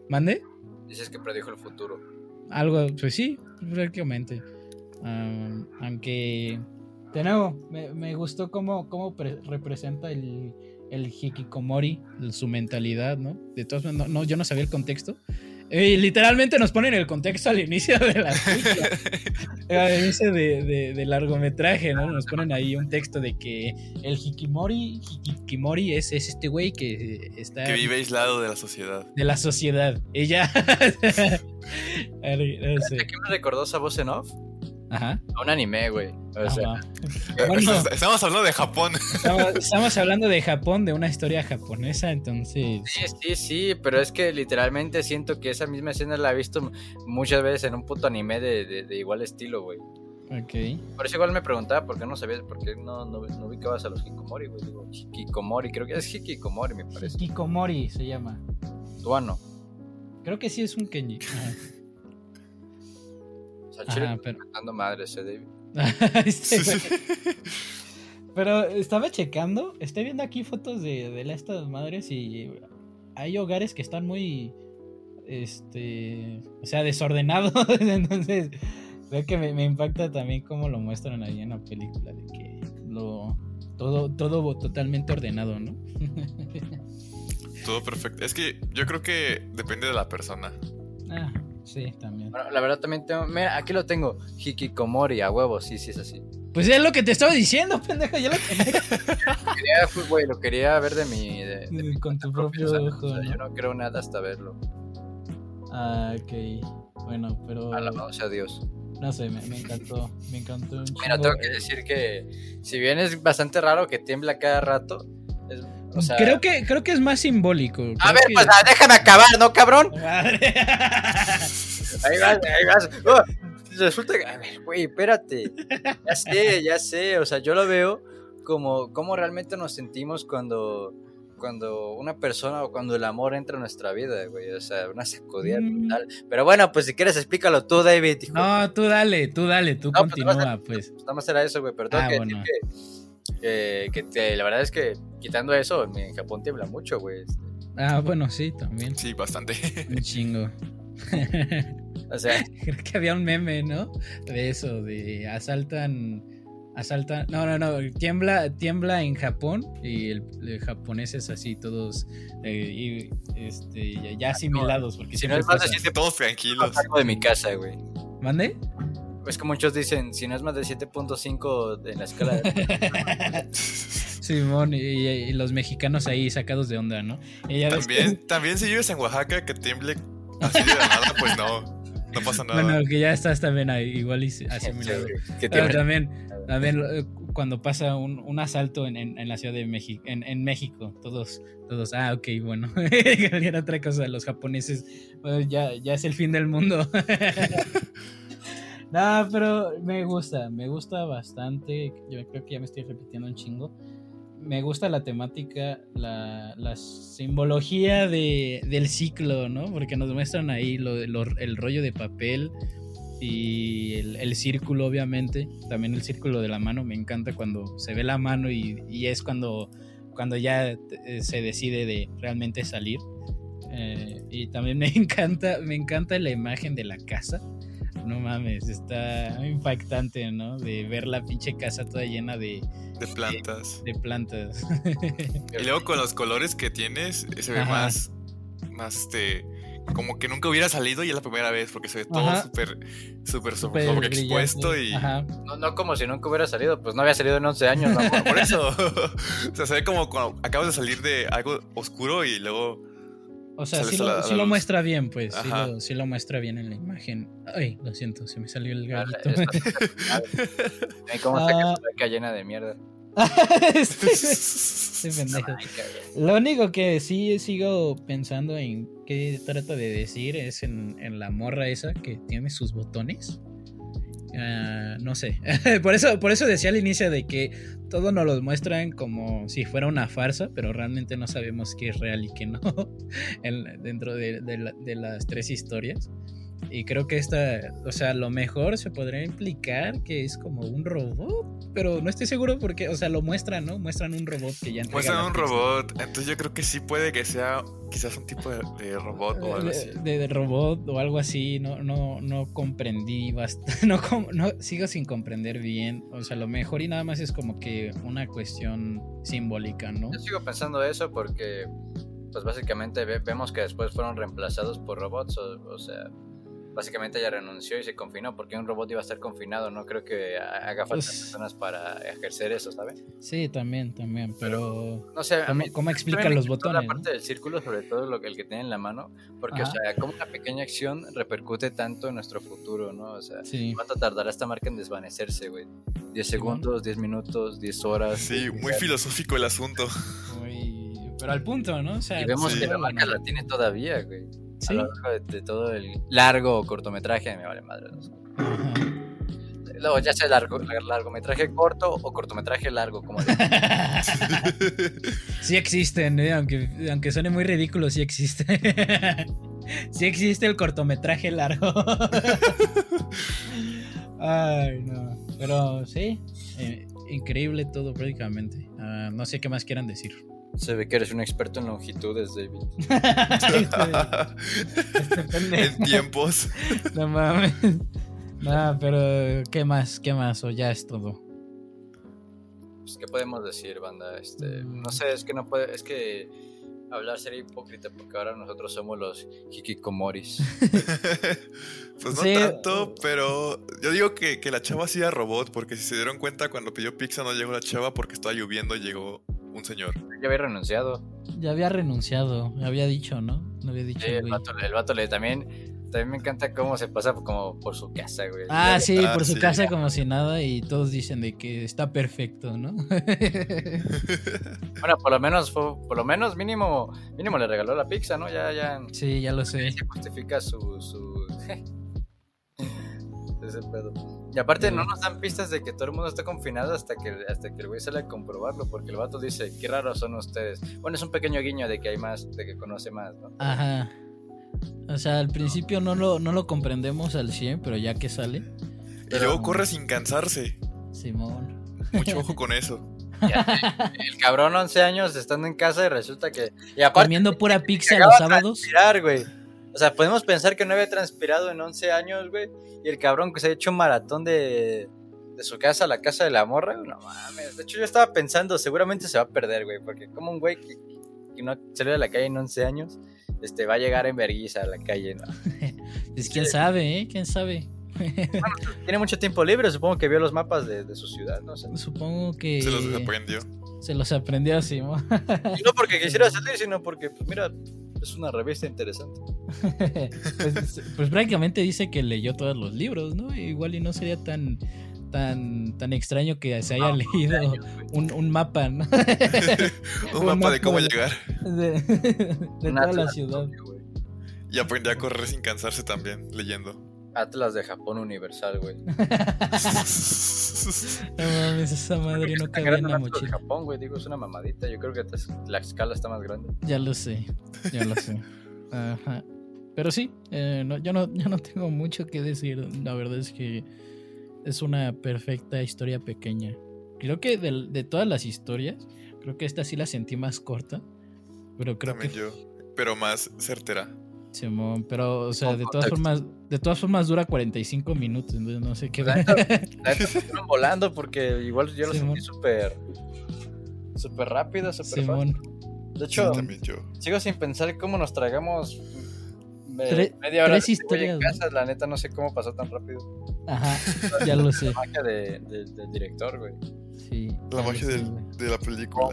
¿Mande? Dices que predijo el futuro. Algo, pues sí, prácticamente. Am, aunque, de nuevo, me, me gustó cómo, cómo pre- representa el, el hikikomori, su mentalidad, ¿no? De todas maneras, no, no, yo no sabía el contexto. Eh, literalmente nos ponen el contexto al inicio de la película, al inicio de, de- del largometraje, ¿no? Nos ponen ahí un texto de que el hikimori, hikikimori es, es este güey que está Que vive aislado de la sociedad. de la sociedad. Ella. no sé. ¿De qué me recordó esa voz en off? Ajá. A un anime, güey. O sea. Bueno. Estamos hablando de Japón. Estamos, estamos hablando de Japón, de una historia japonesa, entonces. sí, sí, sí, pero es que literalmente siento que esa misma escena la he visto muchas veces en un puto anime de, de- de igual estilo, güey. Ok. Por eso igual me preguntaba por qué no sabías, por qué no, no, no ubicabas a los Hikomori, güey. Digo, Hikikomori, creo que es Hikikomori, me parece. Kikomori se llama. Tuano. Creo que sí es un Kenji. Ajá. Sea, chile, Ajá, pero. dando madres, eh, David. Este. Pero estaba checando, estoy viendo aquí fotos de, de estas madres y hay hogares que están muy, este, o sea, desordenados. Entonces, creo que me, me impacta también cómo lo muestran ahí en la película, de que lo, todo, todo totalmente ordenado, ¿no? Todo perfecto. Es que yo creo que depende de la persona. ah, sí, también. Bueno, la verdad también tengo. Mira, aquí lo tengo. Hikikomori, a huevo, sí, sí es así. Pues es lo que te estaba diciendo, pendejo, ya lo tenés Quería, pues, güey, lo quería ver de mi. de- de mi con tu propio ojo, o sea, Yo ¿no? creo nada hasta verlo. Ah, ok. Bueno, pero Alabado sea Dios. no sé, me, me encantó, me encantó un Mira, tengo que decir que. Si bien es bastante raro que tiembla cada rato. es- o sea, creo que creo que es más simbólico. A ver, que- pues ah, déjame acabar, ¿no, cabrón? Madre. Ahí vas, ahí vas. Oh, resulta que. A ver, güey, espérate. Ya sé, ya sé. O sea, yo lo veo como, como realmente nos sentimos cuando. Cuando una persona o cuando el amor entra en nuestra vida, güey. O sea, una sacudida Mm. brutal. Pero bueno, pues si quieres, explícalo tú, David. hijo. No, tú dale, tú dale, tú No, pues, continúa, pues. Pues nada más era eso, güey. Pero tengo Ah, que bueno. decir que, que, que te- la verdad es que quitando eso, en Japón tiembla mucho, güey. Ah, bueno, sí, también. Sí, bastante. Un chingo. O sea, Creo que había un meme, ¿no? De eso, de asaltan. Asaltan. No, no, no. Tiembla, tiembla en Japón y el, el japonés es así, todos eh, y, este, ya, ya asimilados. Porque si no siempre es más Todos tranquilos. salgo de mi casa, güey. ¿Mande? Es que muchos dicen, si no es más de 7.5 en la escala de... Simón, y, y los mexicanos ahí sacados de onda, ¿no? Y ya ves que- También, también si vives en Oaxaca, que tiemble Así de la nada, pues no. No pasa nada. Bueno, que ya estás también ahí, igual y asimilado. Que Pero tiene- también, también eh, cuando pasa un, un asalto en, en- en la Ciudad de México, en, en México, todos, todos, ah, ok, bueno, era otra cosa, los japoneses, bueno, ya, ya es el fin del mundo. No, pero me gusta, me gusta bastante, yo creo que ya me estoy repitiendo un chingo. Me gusta la temática, la, la simbología de, del ciclo, ¿no? Porque nos muestran ahí lo, lo- el rollo de papel, y el, el círculo obviamente, también el círculo de la mano, me encanta cuando se ve la mano y, y es cuando, cuando ya eh, se decide de realmente salir. Eh, y también me encanta, me encanta la imagen de la casa. No mames, está impactante, ¿no? De ver la pinche casa toda llena de, De plantas. de plantas. Y luego con los colores que tienes, se ve Ajá. más. Más este. Como que nunca hubiera salido y es la primera vez, porque se ve todo súper. Súper Súper expuesto y. Ajá. No, no como si nunca hubiera salido, pues no había salido en 11 años, ¿no? Por eso. o sea, se ve como cuando acabas de salir de algo oscuro y luego. O sea, sí lo, a sí la lo luz. muestra bien, pues. Sí lo, sí lo muestra bien en la imagen. Ay, lo siento, se me salió el Ah, gallito. Ay, ¿Cómo está Ah. que está llena de mierda? este, este pendejo. Lo único que sí sigo pensando en qué trata de decir es en, en la morra esa que tiene sus botones. Ah, no sé. por, eso, por eso decía al inicio de que todo nos lo muestran como si fuera una farsa, pero realmente no sabemos qué es real y qué no en- dentro de las tres historias. Y creo que esta, o sea, lo mejor se podría implicar que es como un robot, pero no estoy seguro porque, o sea, lo muestran, ¿no? Muestran un robot que ya Muestran un pizza. robot. Entonces yo creo que sí puede que sea quizás un tipo de, de robot o algo así. de, de robot o algo así, no, no, no comprendí bastante, no, com- no, sigo sin comprender bien, o sea, lo mejor y nada más es como que una cuestión simbólica, ¿no? Yo sigo pensando eso porque, pues básicamente ve- vemos que después fueron reemplazados por robots, o, o sea, básicamente ella renunció y se confinó porque un robot iba a estar confinado, no creo que ha- haga falta Pues- personas para ejercer eso, ¿sabes? Sí, también, también, pero No sé, a ¿cómo, mí cómo explica también me los botones? La no? parte del círculo, sobre todo lo que, el que tiene en la mano, porque, Ajá. o sea, como una pequeña acción repercute tanto en nuestro futuro, ¿no? O sea, Sí, ¿cuánto tardará esta marca en desvanecerse, güey? ¿10 Simón. segundos, 10 minutos, 10 horas? Sí, muy filosófico el asunto. muy- pero al punto, ¿no? O sea, Y vemos Sí. que la marca la tiene todavía, güey. Sí. A lo largo de, de todo el largo cortometraje, me vale madre. no sé. Ajá. Luego, ya sea largo, lar- largometraje corto o cortometraje largo, como Sí existen, ¿eh? aunque, aunque suene muy ridículo, sí existe. sí existe el cortometraje largo. Ay, no. Pero sí, eh, increíble todo prácticamente. Ah, no sé qué más quieran decir. Se ve que eres un experto en longitudes, David. En tiempos. No mames. No, pero ¿qué más? ¿Qué más? O ya es todo. Pues, ¿Qué podemos decir, banda? Este, Mm. no sé, es que no puede, es que hablar sería hipócrita porque ahora nosotros somos los hikikomoris. Pues no Sí. tanto, pero yo digo que, que la chava sí era robot, porque si se dieron cuenta cuando pidió pizza no llegó la chava porque estaba lloviendo y llegó un señor. ya había renunciado. Ya había renunciado, había dicho, ¿no? No había dicho, Sí, el vato, el vato le también, también me encanta cómo se pasa como por su casa, güey. Ah, sí, Ah, por su sí. casa como si nada y todos dicen de que está perfecto, ¿no? Bueno, por lo menos fue, por lo menos mínimo, mínimo le regaló la pizza, ¿no? Ya, ya sí, ya lo sé. se justifica su, su... ese pedo. Y aparte no nos dan pistas de que todo el mundo está confinado hasta que, hasta que el güey sale a comprobarlo, porque el vato dice, qué raros son ustedes. Bueno, es un pequeño guiño de que hay más, de que conoce más, ¿no? Ajá. O sea, al principio no lo, no lo comprendemos al 100, pero ya que sale, Y luego corre sin cansarse. Simón. Mucho ojo con eso. El cabrón 11 años estando en casa y resulta que... Y aparte, Comiendo pura pizza los sábados. transpirar, güey. O sea, podemos pensar que no había transpirado en 11 años, güey. Y el cabrón que se ha hecho un maratón de, de su casa a la casa de la morra, güey, no mames. De hecho, yo estaba pensando, seguramente se va a perder, güey. Porque como un güey que, que no salió de la calle en 11 años, este, va a llegar en vergüenza a la calle, ¿no? Pues quién sabe, ¿eh? ¿Quién sabe? Tiene mucho tiempo libre, supongo que vio los mapas de, de su ciudad, no sé. Supongo que Se los aprendió. se los aprendió Simón. Y no porque quisiera salir, sino porque, pues mira, es una revista interesante. pues, pues, prácticamente dice que leyó todos los libros, ¿no? Igual y no sería tan tan, tan extraño que se haya leído un, un, mapa, ¿no? un, mapa de cómo llegar. De, toda la ciudad. Y aprendí a correr sin cansarse también, leyendo. Atlas de Japón Universal, güey. no mames, esa madre no cabía en la mochila. De Japón, güey, digo, es una mamadita. Yo creo que la escala está más grande. Ya lo sé, ya lo sé. Ajá. Pero sí, eh, no, yo, no, yo no tengo mucho que decir. La verdad es que es una perfecta historia pequeña. Creo que de, de, todas las historias, creo que esta sí la sentí más corta. Pero creo También que. yo. Pero más certera. Simón, pero, o sea, de todas formas, de todas formas dura 45 minutos, entonces no sé qué. La están volando porque igual yo lo sentí súper, súper rápido, súper fácil. De hecho, sigo sin pensar cómo nos tragamos media hora tres historias. En casa, la neta no sé cómo pasó tan rápido. Ajá, ya lo sé. La magia de, de, del director, güey. Sí. La magia de la película.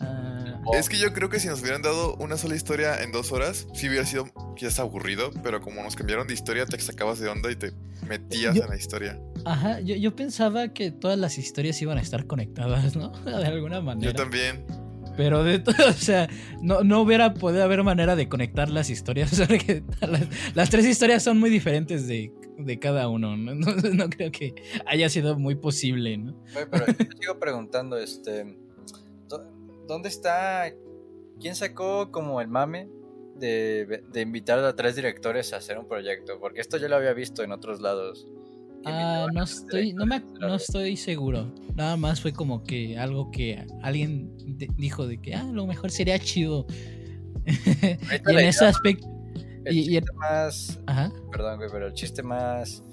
Ah, es que yo creo que si nos hubieran dado una sola historia en dos horas, sí hubiera sido quizás aburrido, pero como nos cambiaron de historia, te sacabas de onda y te metías en la historia. Ajá, yo, yo pensaba que todas las historias iban a estar conectadas, ¿no? De alguna manera. Yo también. Pero de todo, o sea, no, no hubiera podido haber manera de conectar las historias. Porque las, las tres historias son muy diferentes de, de cada uno. ¿no? No, no creo que haya sido muy posible, ¿no? Oye, pero yo te sigo preguntando, este. ¿Dónde está? ¿Quién sacó como el mame de, de, invitar a tres directores a hacer un proyecto? Porque esto yo lo había visto en otros lados. Ah, no estoy, no, me, no estoy seguro. Nada más fue como que algo que alguien dijo de que ah, a lo mejor sería chido. y en ese aspecto. El y, chiste y, más. Ajá. Perdón, güey, pero el chiste más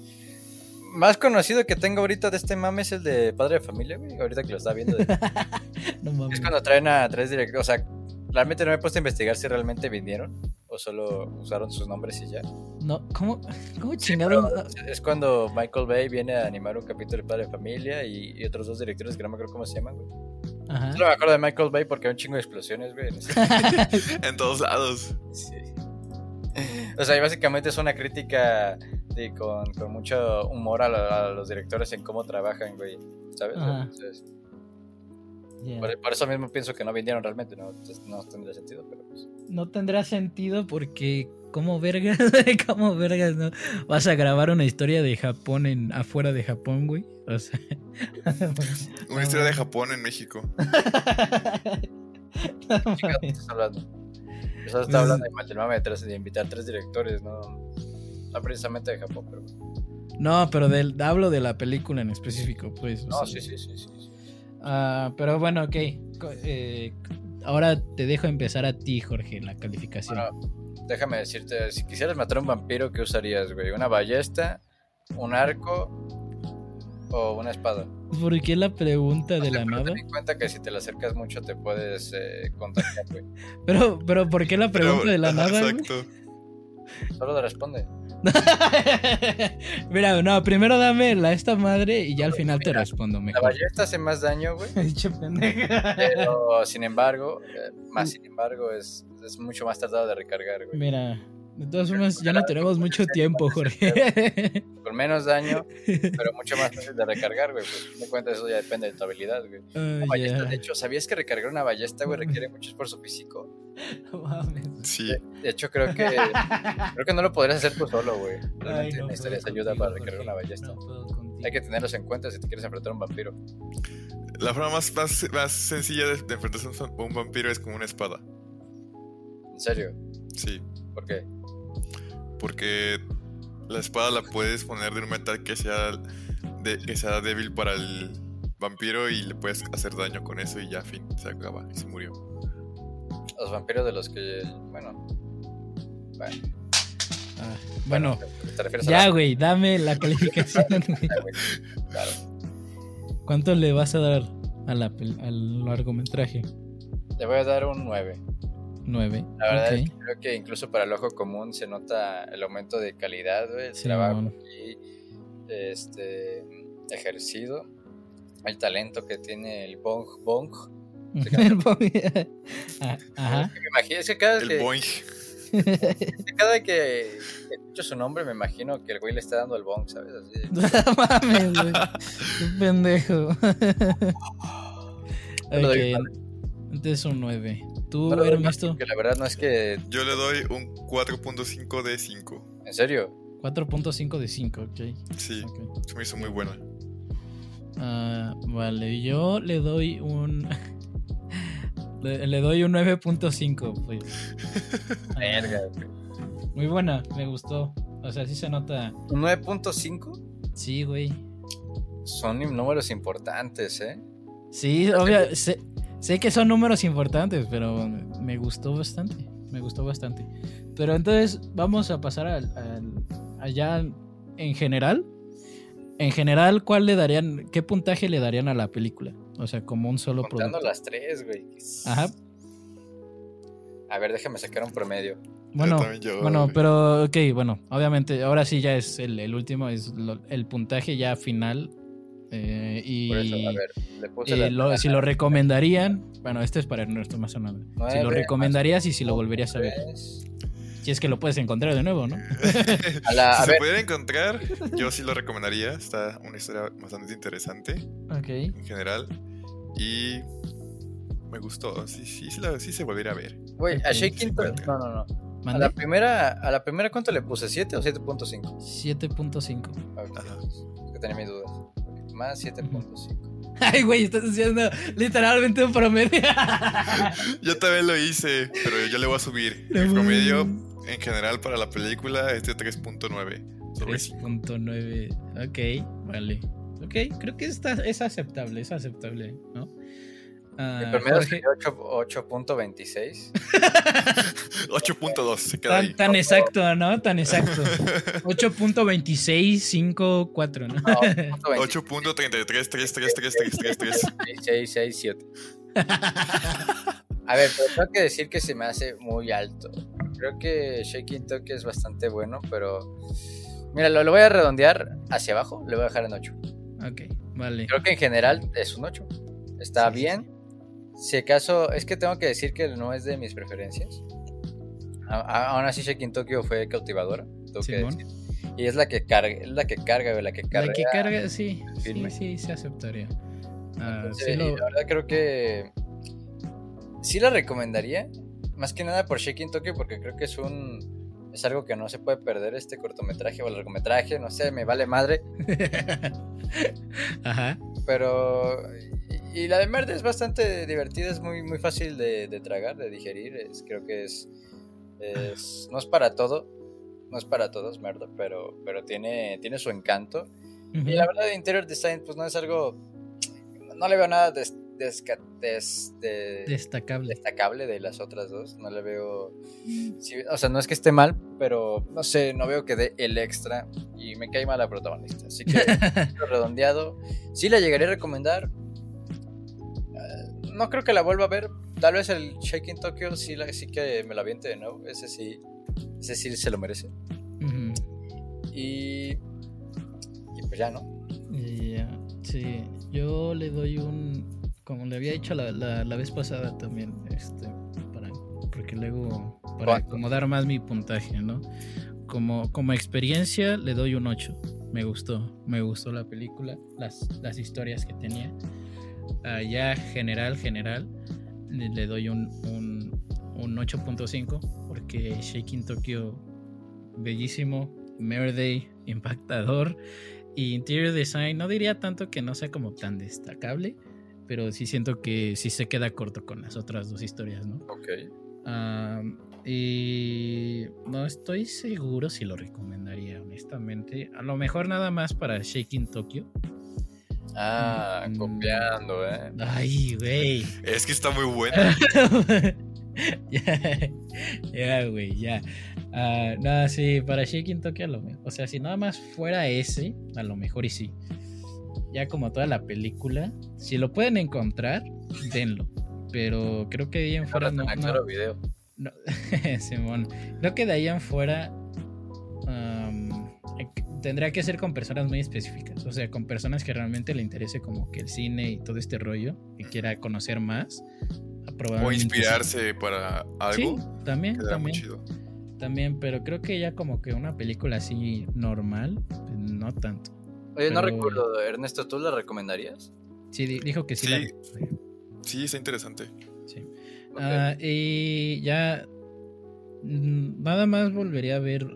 más conocido que tengo ahorita de este mame es el de Padre de Familia, güey. Ahorita que lo está viendo. no mames. Es cuando traen a tres directores. O sea, realmente no me he puesto a investigar si realmente vinieron o solo usaron sus nombres y ya. No, ¿cómo, cómo chingado? Sí, es cuando Michael Bay viene a animar un capítulo de Padre de Familia y, y otros dos directores que no me acuerdo cómo se llaman, güey. Ajá. Solo me acuerdo de Michael Bay porque hay un chingo de explosiones, güey. En, ese... en todos lados. Sí. O sea, básicamente es una crítica sí, con, con, mucho humor a, la, a, los directores en cómo trabajan, güey. ¿Sabes? Entonces, yeah. por, por, eso mismo pienso que no vinieron realmente, ¿no? No tendría sentido, pero pues. No tendrá sentido porque. ¿Cómo vergas? ¿Cómo vergas, no? Vas a grabar una historia de Japón en afuera de Japón, güey. O sea. una historia de Japón en México. no, estás hablando? Eso está hablando de, mame, de, de invitar tres directores, ¿no? No precisamente de Japón, pero. No, pero del, hablo de la película en específico, pues. No, sí, sí, sí, sí. Uh, pero bueno, ok. Eh, ahora te dejo empezar a ti, Jorge, la calificación. Bueno, déjame decirte, si quisieras matar a un vampiro, ¿qué usarías, güey? ¿Una ballesta? ¿Un arco? ¿O una espada? ¿Por qué la pregunta de la nada? Ten en cuenta que si te la acercas mucho te puedes eh, contagiar, güey. pero, pero, ¿por qué la pregunta pero, de la nada? Exacto. Güey? Solo te responde. Mira, no, primero dame la esta madre y ya al final Mira, te respondo mejor. La ballesta hace más daño, güey. Pero sin embargo, eh, más sin embargo, es, es mucho más tardado de recargar, güey. Mira, de todas formas, ya no tenemos mucho tiempo, Jorge. Con menos daño, pero mucho más fácil de recargar, güey. Pues me cuenta, eso ya depende de tu habilidad, güey. Uh, ballesta, yeah. De hecho, ¿sabías que recargar una ballesta, güey, requiere mucho esfuerzo físico? No mames. Sí. De, de, hecho, creo que creo que no lo podrías hacer tú solo, güey. Ay, no necesitarías ayuda para recargar una ballesta. No Hay que tenerlos en cuenta si te quieres enfrentar a un vampiro. La forma más, más, más sencilla de, de enfrentarse a un vampiro es con una espada. ¿En serio? Sí. ¿Por qué? Porque la espada la puedes poner de un metal que sea, de, que sea débil para el vampiro y le puedes hacer daño con eso y ya, fin, se acaba y se murió. Los vampiros de los que, bueno, bueno. Ah, bueno, bueno ya, güey, la... dame la calificación. claro. ¿Cuánto le vas a dar a la, al largometraje? Le voy a dar un 9. 9. La verdad okay. es que creo que incluso para el ojo común se nota el aumento de calidad, güey, el sí, trabajo bueno. y este ejercido, el talento que tiene el Bong Bong. el Bong. ah, ajá. Es que cada el que, Boing. Cada que escucho su nombre me imagino que el güey le está dando el bong, ¿sabes? Así. Mames, güey. Qué pendejo. Yo doy ok, un entonces un 9. ¿Tú, No Ernesto? porque la verdad no es que... Yo le doy un 4.5 de 5. ¿En serio? 4.5 de 5, ok. Sí, ok. se me hizo muy buena. Ah, vale, yo le doy un. le, le doy un 9.5, pues. Verga, güey. Muy buena, me gustó. O sea, sí se nota. ¿Un 9.5? Sí, güey. Son números importantes, ¿eh? Sí, obvio. Sé, sé que son números importantes, pero me gustó bastante. Me gustó bastante. Pero entonces, vamos a pasar al, al- allá en general. En general, ¿cuál le darían? ¿Qué puntaje le darían a la película? O sea, como un solo Contando producto. las tres, güey. Ajá. A ver, déjame sacar un promedio. Bueno, yo, bueno, pero ok, bueno, obviamente, ahora sí ya es el, el último, es lo- el puntaje ya final. Eh, y Por eso, a ver, le puse y la- lo- si lo recomendarían, bueno, este es para Ernesto más o menos. Si lo recomendarías y si lo volverías a ver. Si es que lo puedes encontrar de nuevo, ¿no? A la- si a se ver, pudiera encontrar, yo sí lo recomendaría. Está una historia bastante interesante Ok. en general. Y me gustó. Sí, sí, sí, la- sí se volvería a ver. güey, a Shaking No, no, no. A la primera, a la primera ¿cuánto le puse? ¿7 o 7.5? 7.5. Ok, Ajá. es que tenía mis dudas. Más 7.5. Ay, güey, estás haciendo literalmente un promedio. Yo también lo hice, pero yo le voy a subir. Mi promedio en general para la película es de 3.9 sobre 5. 3.9. Ok, vale. Ok, creo que está, es aceptable, es aceptable, ¿no? Ah, El promedio Jorge, sería 8 8.26. 8.2 se queda ahí. tan, tan exacto, ¿no? Tan exacto. 8.2654, ¿no? No, 8.33333333. 6, 6, 7. A ver, pero tengo que decir que se me hace muy alto. Creo que Shaking Tokyo es bastante bueno, pero. Mira, lo, lo voy a redondear hacia abajo, le voy a dejar en 8. Ok, vale. Creo que en general es un 8. Está Sí, sí, bien. Si acaso, es que tengo que decir que no es de mis preferencias. A- aún así, Shaking Tokyo fue cautivadora. tengo que Simón. decir. Y es la que carga, es la que carga, la que carga. La que carga, sí, sí, sí, se aceptaría. Ah, Sí, sí lo- La verdad creo que sí la recomendaría. Más que nada por Shaking Tokyo porque creo que es un es algo que no se puede perder este cortometraje o largometraje, no sé, me vale madre, Ajá. pero y, la de Merde es bastante divertida, es muy muy fácil de, de tragar, de digerir, es, creo que es, es- no es para todo, no es para todos Merde, pero pero tiene tiene su encanto. Ujú. Y la verdad interior design pues no es algo no le veo nada des- desca- des- de- Destacable. destacable de las otras dos. No le veo. sí, o sea, no es que esté mal, pero no sé, no veo que dé el extra. Y me cae mal la protagonista. Así que, redondeado. Sí la llegaría a recomendar. No creo que la vuelva a ver. Tal vez el Shaking Tokyo sí, la, sí que me la aviente de nuevo. Ese sí. Ese sí se lo merece. Y. Y pues ya, ¿no? Ya, sí, yo le doy un, como le había dicho la, la, la vez pasada también, este, para, porque luego, para acomodar más mi puntaje, ¿no? Como, como experiencia le doy un 8, me gustó, me gustó la película, las, las historias que tenía. Ya general, general, le, doy un, un, un 8.5, porque Shaking Tokyo, bellísimo, Day impactador. Y interior design, no diría tanto que no sea como tan destacable, pero sí siento que sí se queda corto con las otras dos historias, ¿no? Ok. Y no estoy seguro si lo recomendaría, honestamente. A lo mejor nada más para Shaking Tokyo. Ah, copiando, ¿eh? Ay, güey. Es que está muy buena. ya, ya, güey, ya. Ah, nada, sí, para Shaking Tokyo a lo mejor. O sea, si nada más fuera ese, a lo mejor y sí. Ya como toda la película, si lo pueden encontrar, denlo. Pero creo que de ahí en fuera no. No- video. no- Simón. Creo que de ahí en fuera tendría que ser con personas muy específicas. O sea, con personas que realmente le interese como que el cine y todo este rollo y quiera conocer más. O probablemente sí. inspirarse para Sí, algo. también, Quedará muy también. chido. también, pero creo que ya como que una película así normal, pues, no tanto. Oye, no recuerdo, Ernesto, ¿tú la recomendarías? Sí, di- dijo que sí. Sí. la- Sí, está interesante. sí. Ah, y ya mm, nada más volvería a ver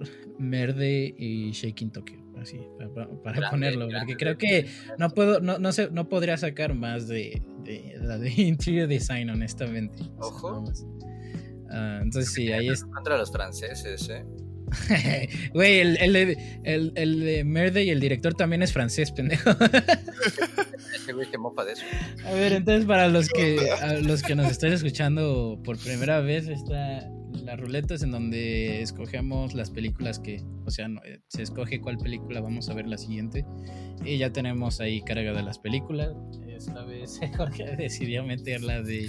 Merde y Shaking Tokyo, así, pa- pa- para, Grande, ponerlo, grande. porque creo que no puedo, no, no sé, no podría sacar más de, de la de Interior Design, honestamente. Ojo. Ah, entonces sí, ahí es. Contra los franceses, ¿eh? Güey, el, el, de- el, el de Merde y el director también es francés, pendejo. Ese güey mofa de eso. A ver, entonces para los que a los que nos están escuchando por primera vez está la ruleta es en donde escogemos las películas que, o sea, eh, se escoge cuál película vamos a ver la siguiente y ya tenemos ahí carga de las películas. Vez Jorge decidió meter la de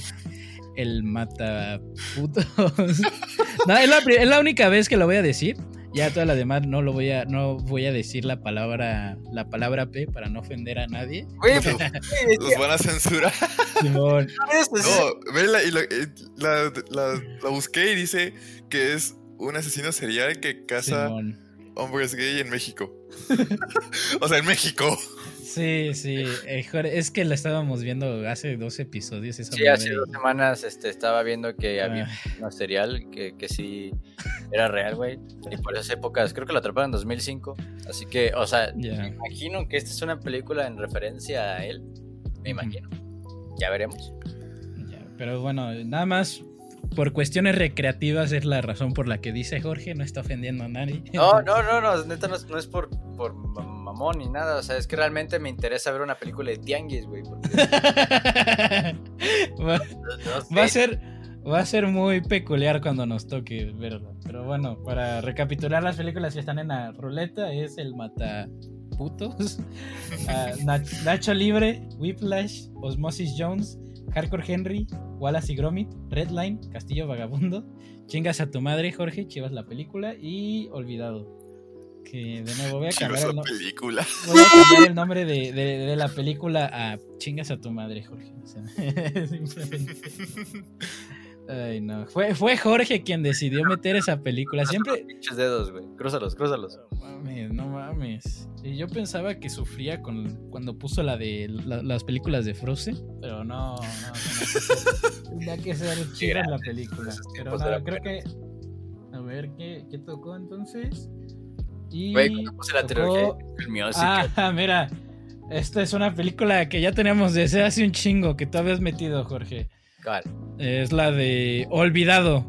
El mata putos. No, es la, es la única vez que lo voy a decir. Ya toda la demás no lo voy a no voy a decir la palabra la palabra P para no ofender a nadie. Güey, Los, los van a censurar. Simón. No, y la, la, la- la busqué y dice que es un asesino serial que caza Simón. hombres gay en México. o sea, en México. Sí, sí. eh, es que la estábamos viendo hace dos episodios. Esa Sí, hace dos semanas este, estaba viendo que había Ah, un serial que, que sí era real, güey. Y por esas épocas, creo que lo atraparon en 2005. Así que, o sea, me imagino que esta es una película en referencia a él. Me imagino. Ya veremos. Pero bueno, nada más por cuestiones recreativas es la razón por la que dice Jorge, no está ofendiendo a nadie. No, no, no, no, neta no es, no es por, por ma- mamón ni nada. O sea, es que realmente me interesa ver una película de Tianguis, güey. Porque va, no sé. va a ser va a ser muy peculiar cuando nos toque verlo. Pero bueno, para recapitular las películas que están en la ruleta es el mata putos, ah, Nach- Nacho Libre, Whiplash, Osmosis Jones, Hardcore Henry, Wallace y Gromit, Redline, Castillo Vagabundo, Chingas a tu madre, Jorge, Chivas la película y Olvidado. Que de nuevo voy a cambiar el, la no- película. voy a cambiar el nombre de, de- de la película a Chingas a tu madre, Jorge. O sea, simplemente. Ay, no. Fue, fue Jorge quien decidió meter esa película. Siempre. Pinches dedos, güey. Crúzalos, crúzalos. No mames, no mames. Sí, yo pensaba que sufría con cuando puso la de la- las películas de Frozen, pero no, no, no, Tendría que ser chida la película. Pero no, creo que. A ver, ¿qué, qué tocó entonces? Y Güey, cuando puse la trilogía, tocó- el music. Ah, mira. Esta es una película que ya teníamos desde hace un chingo que tú habías metido, Jorge. ¿Cuál? Es la de Olvidado.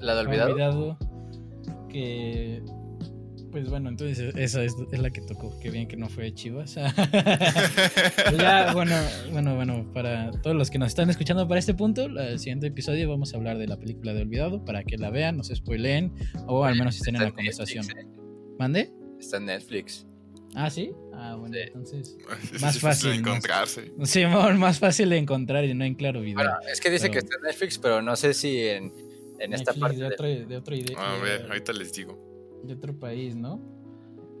¿La de olvidado? Que. Pues bueno, entonces esa es, es la que tocó. Qué bien que no fue Chivas. Ya, bueno, bueno, bueno, para todos los que nos están escuchando para este punto, el siguiente episodio vamos a hablar de la película de Olvidado para que la vean, no se spoileen o al menos estén en la conversación. ¿eh? ¿Mande? Está en Netflix. Ah, sí. Ah, bueno, Sí. entonces. Es Más fácil, de más- encontrarse. Simón, más fácil de encontrar y no en claro video. Bueno, es que dice Pero- que está en Netflix, pero no sé si en, en esta Netflix parte. de otro, de otro ide- A de- ver, ahorita les digo. de otro país, ¿no?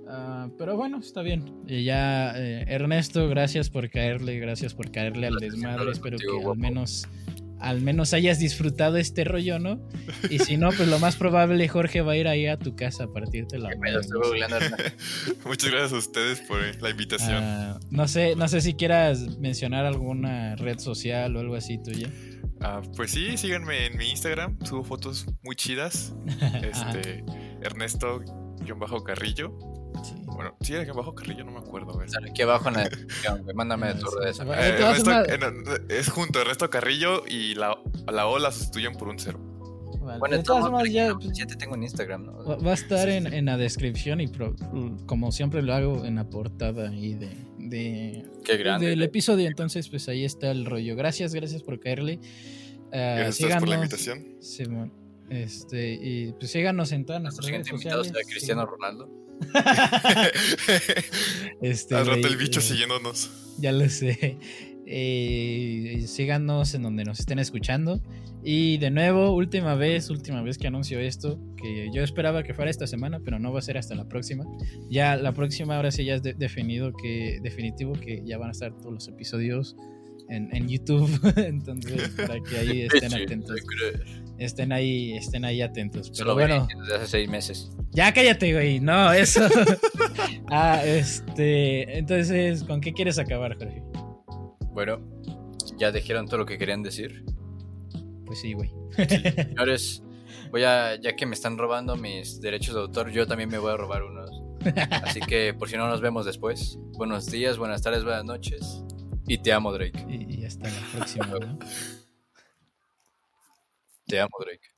Ah, pero bueno, está bien. Y ya, eh, Ernesto, gracias por caerle, gracias por caerle al desmadre. Espero que al guapo. Al menos hayas disfrutado este rollo, ¿no? Y si no, pues lo más probable, Jorge va a ir ahí a tu casa a partirte la madre. Muchas gracias a ustedes por eh, la invitación. Ah, no sé, no sé si quieras mencionar alguna red social o algo así tuya. Ah, pues sí, síganme en mi Instagram. Subo fotos muy chidas. Este, Ernesto-Carrillo. Sí. Bueno, sí, era bajo Carrillo, no me acuerdo. A. Sale aquí abajo en la descripción, güey. Mándame esa. Eh, de eh, no, es junto Ernesto Carrillo y la, la O la sustituyen por un cero. Vale, Bueno, de todas formas, ya, ya te tengo en Instagram, ¿no? Va va a estar en, en la descripción y pro- como siempre lo hago en la portada ahí de, de- Qué grande. del episodio. Entonces, pues ahí está el rollo. Gracias, gracias por caerle. Ah, Gracias a por la invitación. Simón. Este, y pues síganos en todas nuestras redes siguiente invitado sociales. será Cristiano Ronaldo. Este, Al rato güey, el bicho eh, siguiéndonos. Ya lo sé. Eh, síganos en donde nos estén escuchando. Y de nuevo, última vez, última vez que anuncio esto, que yo esperaba que fuera esta semana, pero no va a ser hasta la próxima. Ya la próxima, ahora sí ya es de- definido que, definitivo que ya van a estar todos los episodios en, en YouTube. Entonces, para que ahí estén atentos. Estén ahí, estén ahí atentos. Pero Solo bueno, desde hace seis meses. ya cállate, güey. No, eso. ah, este. Entonces, ¿con qué quieres acabar, Jorge? Bueno, ya dijeron todo lo que querían decir. Pues sí, güey. Señores, voy a, ya que me están robando mis derechos de autor, yo también me voy a robar unos. Así que por si no nos vemos después, buenos días, buenas tardes, buenas noches. Y te amo, Drake. Y, y hasta la próxima, ¿no? Te amo, Drake.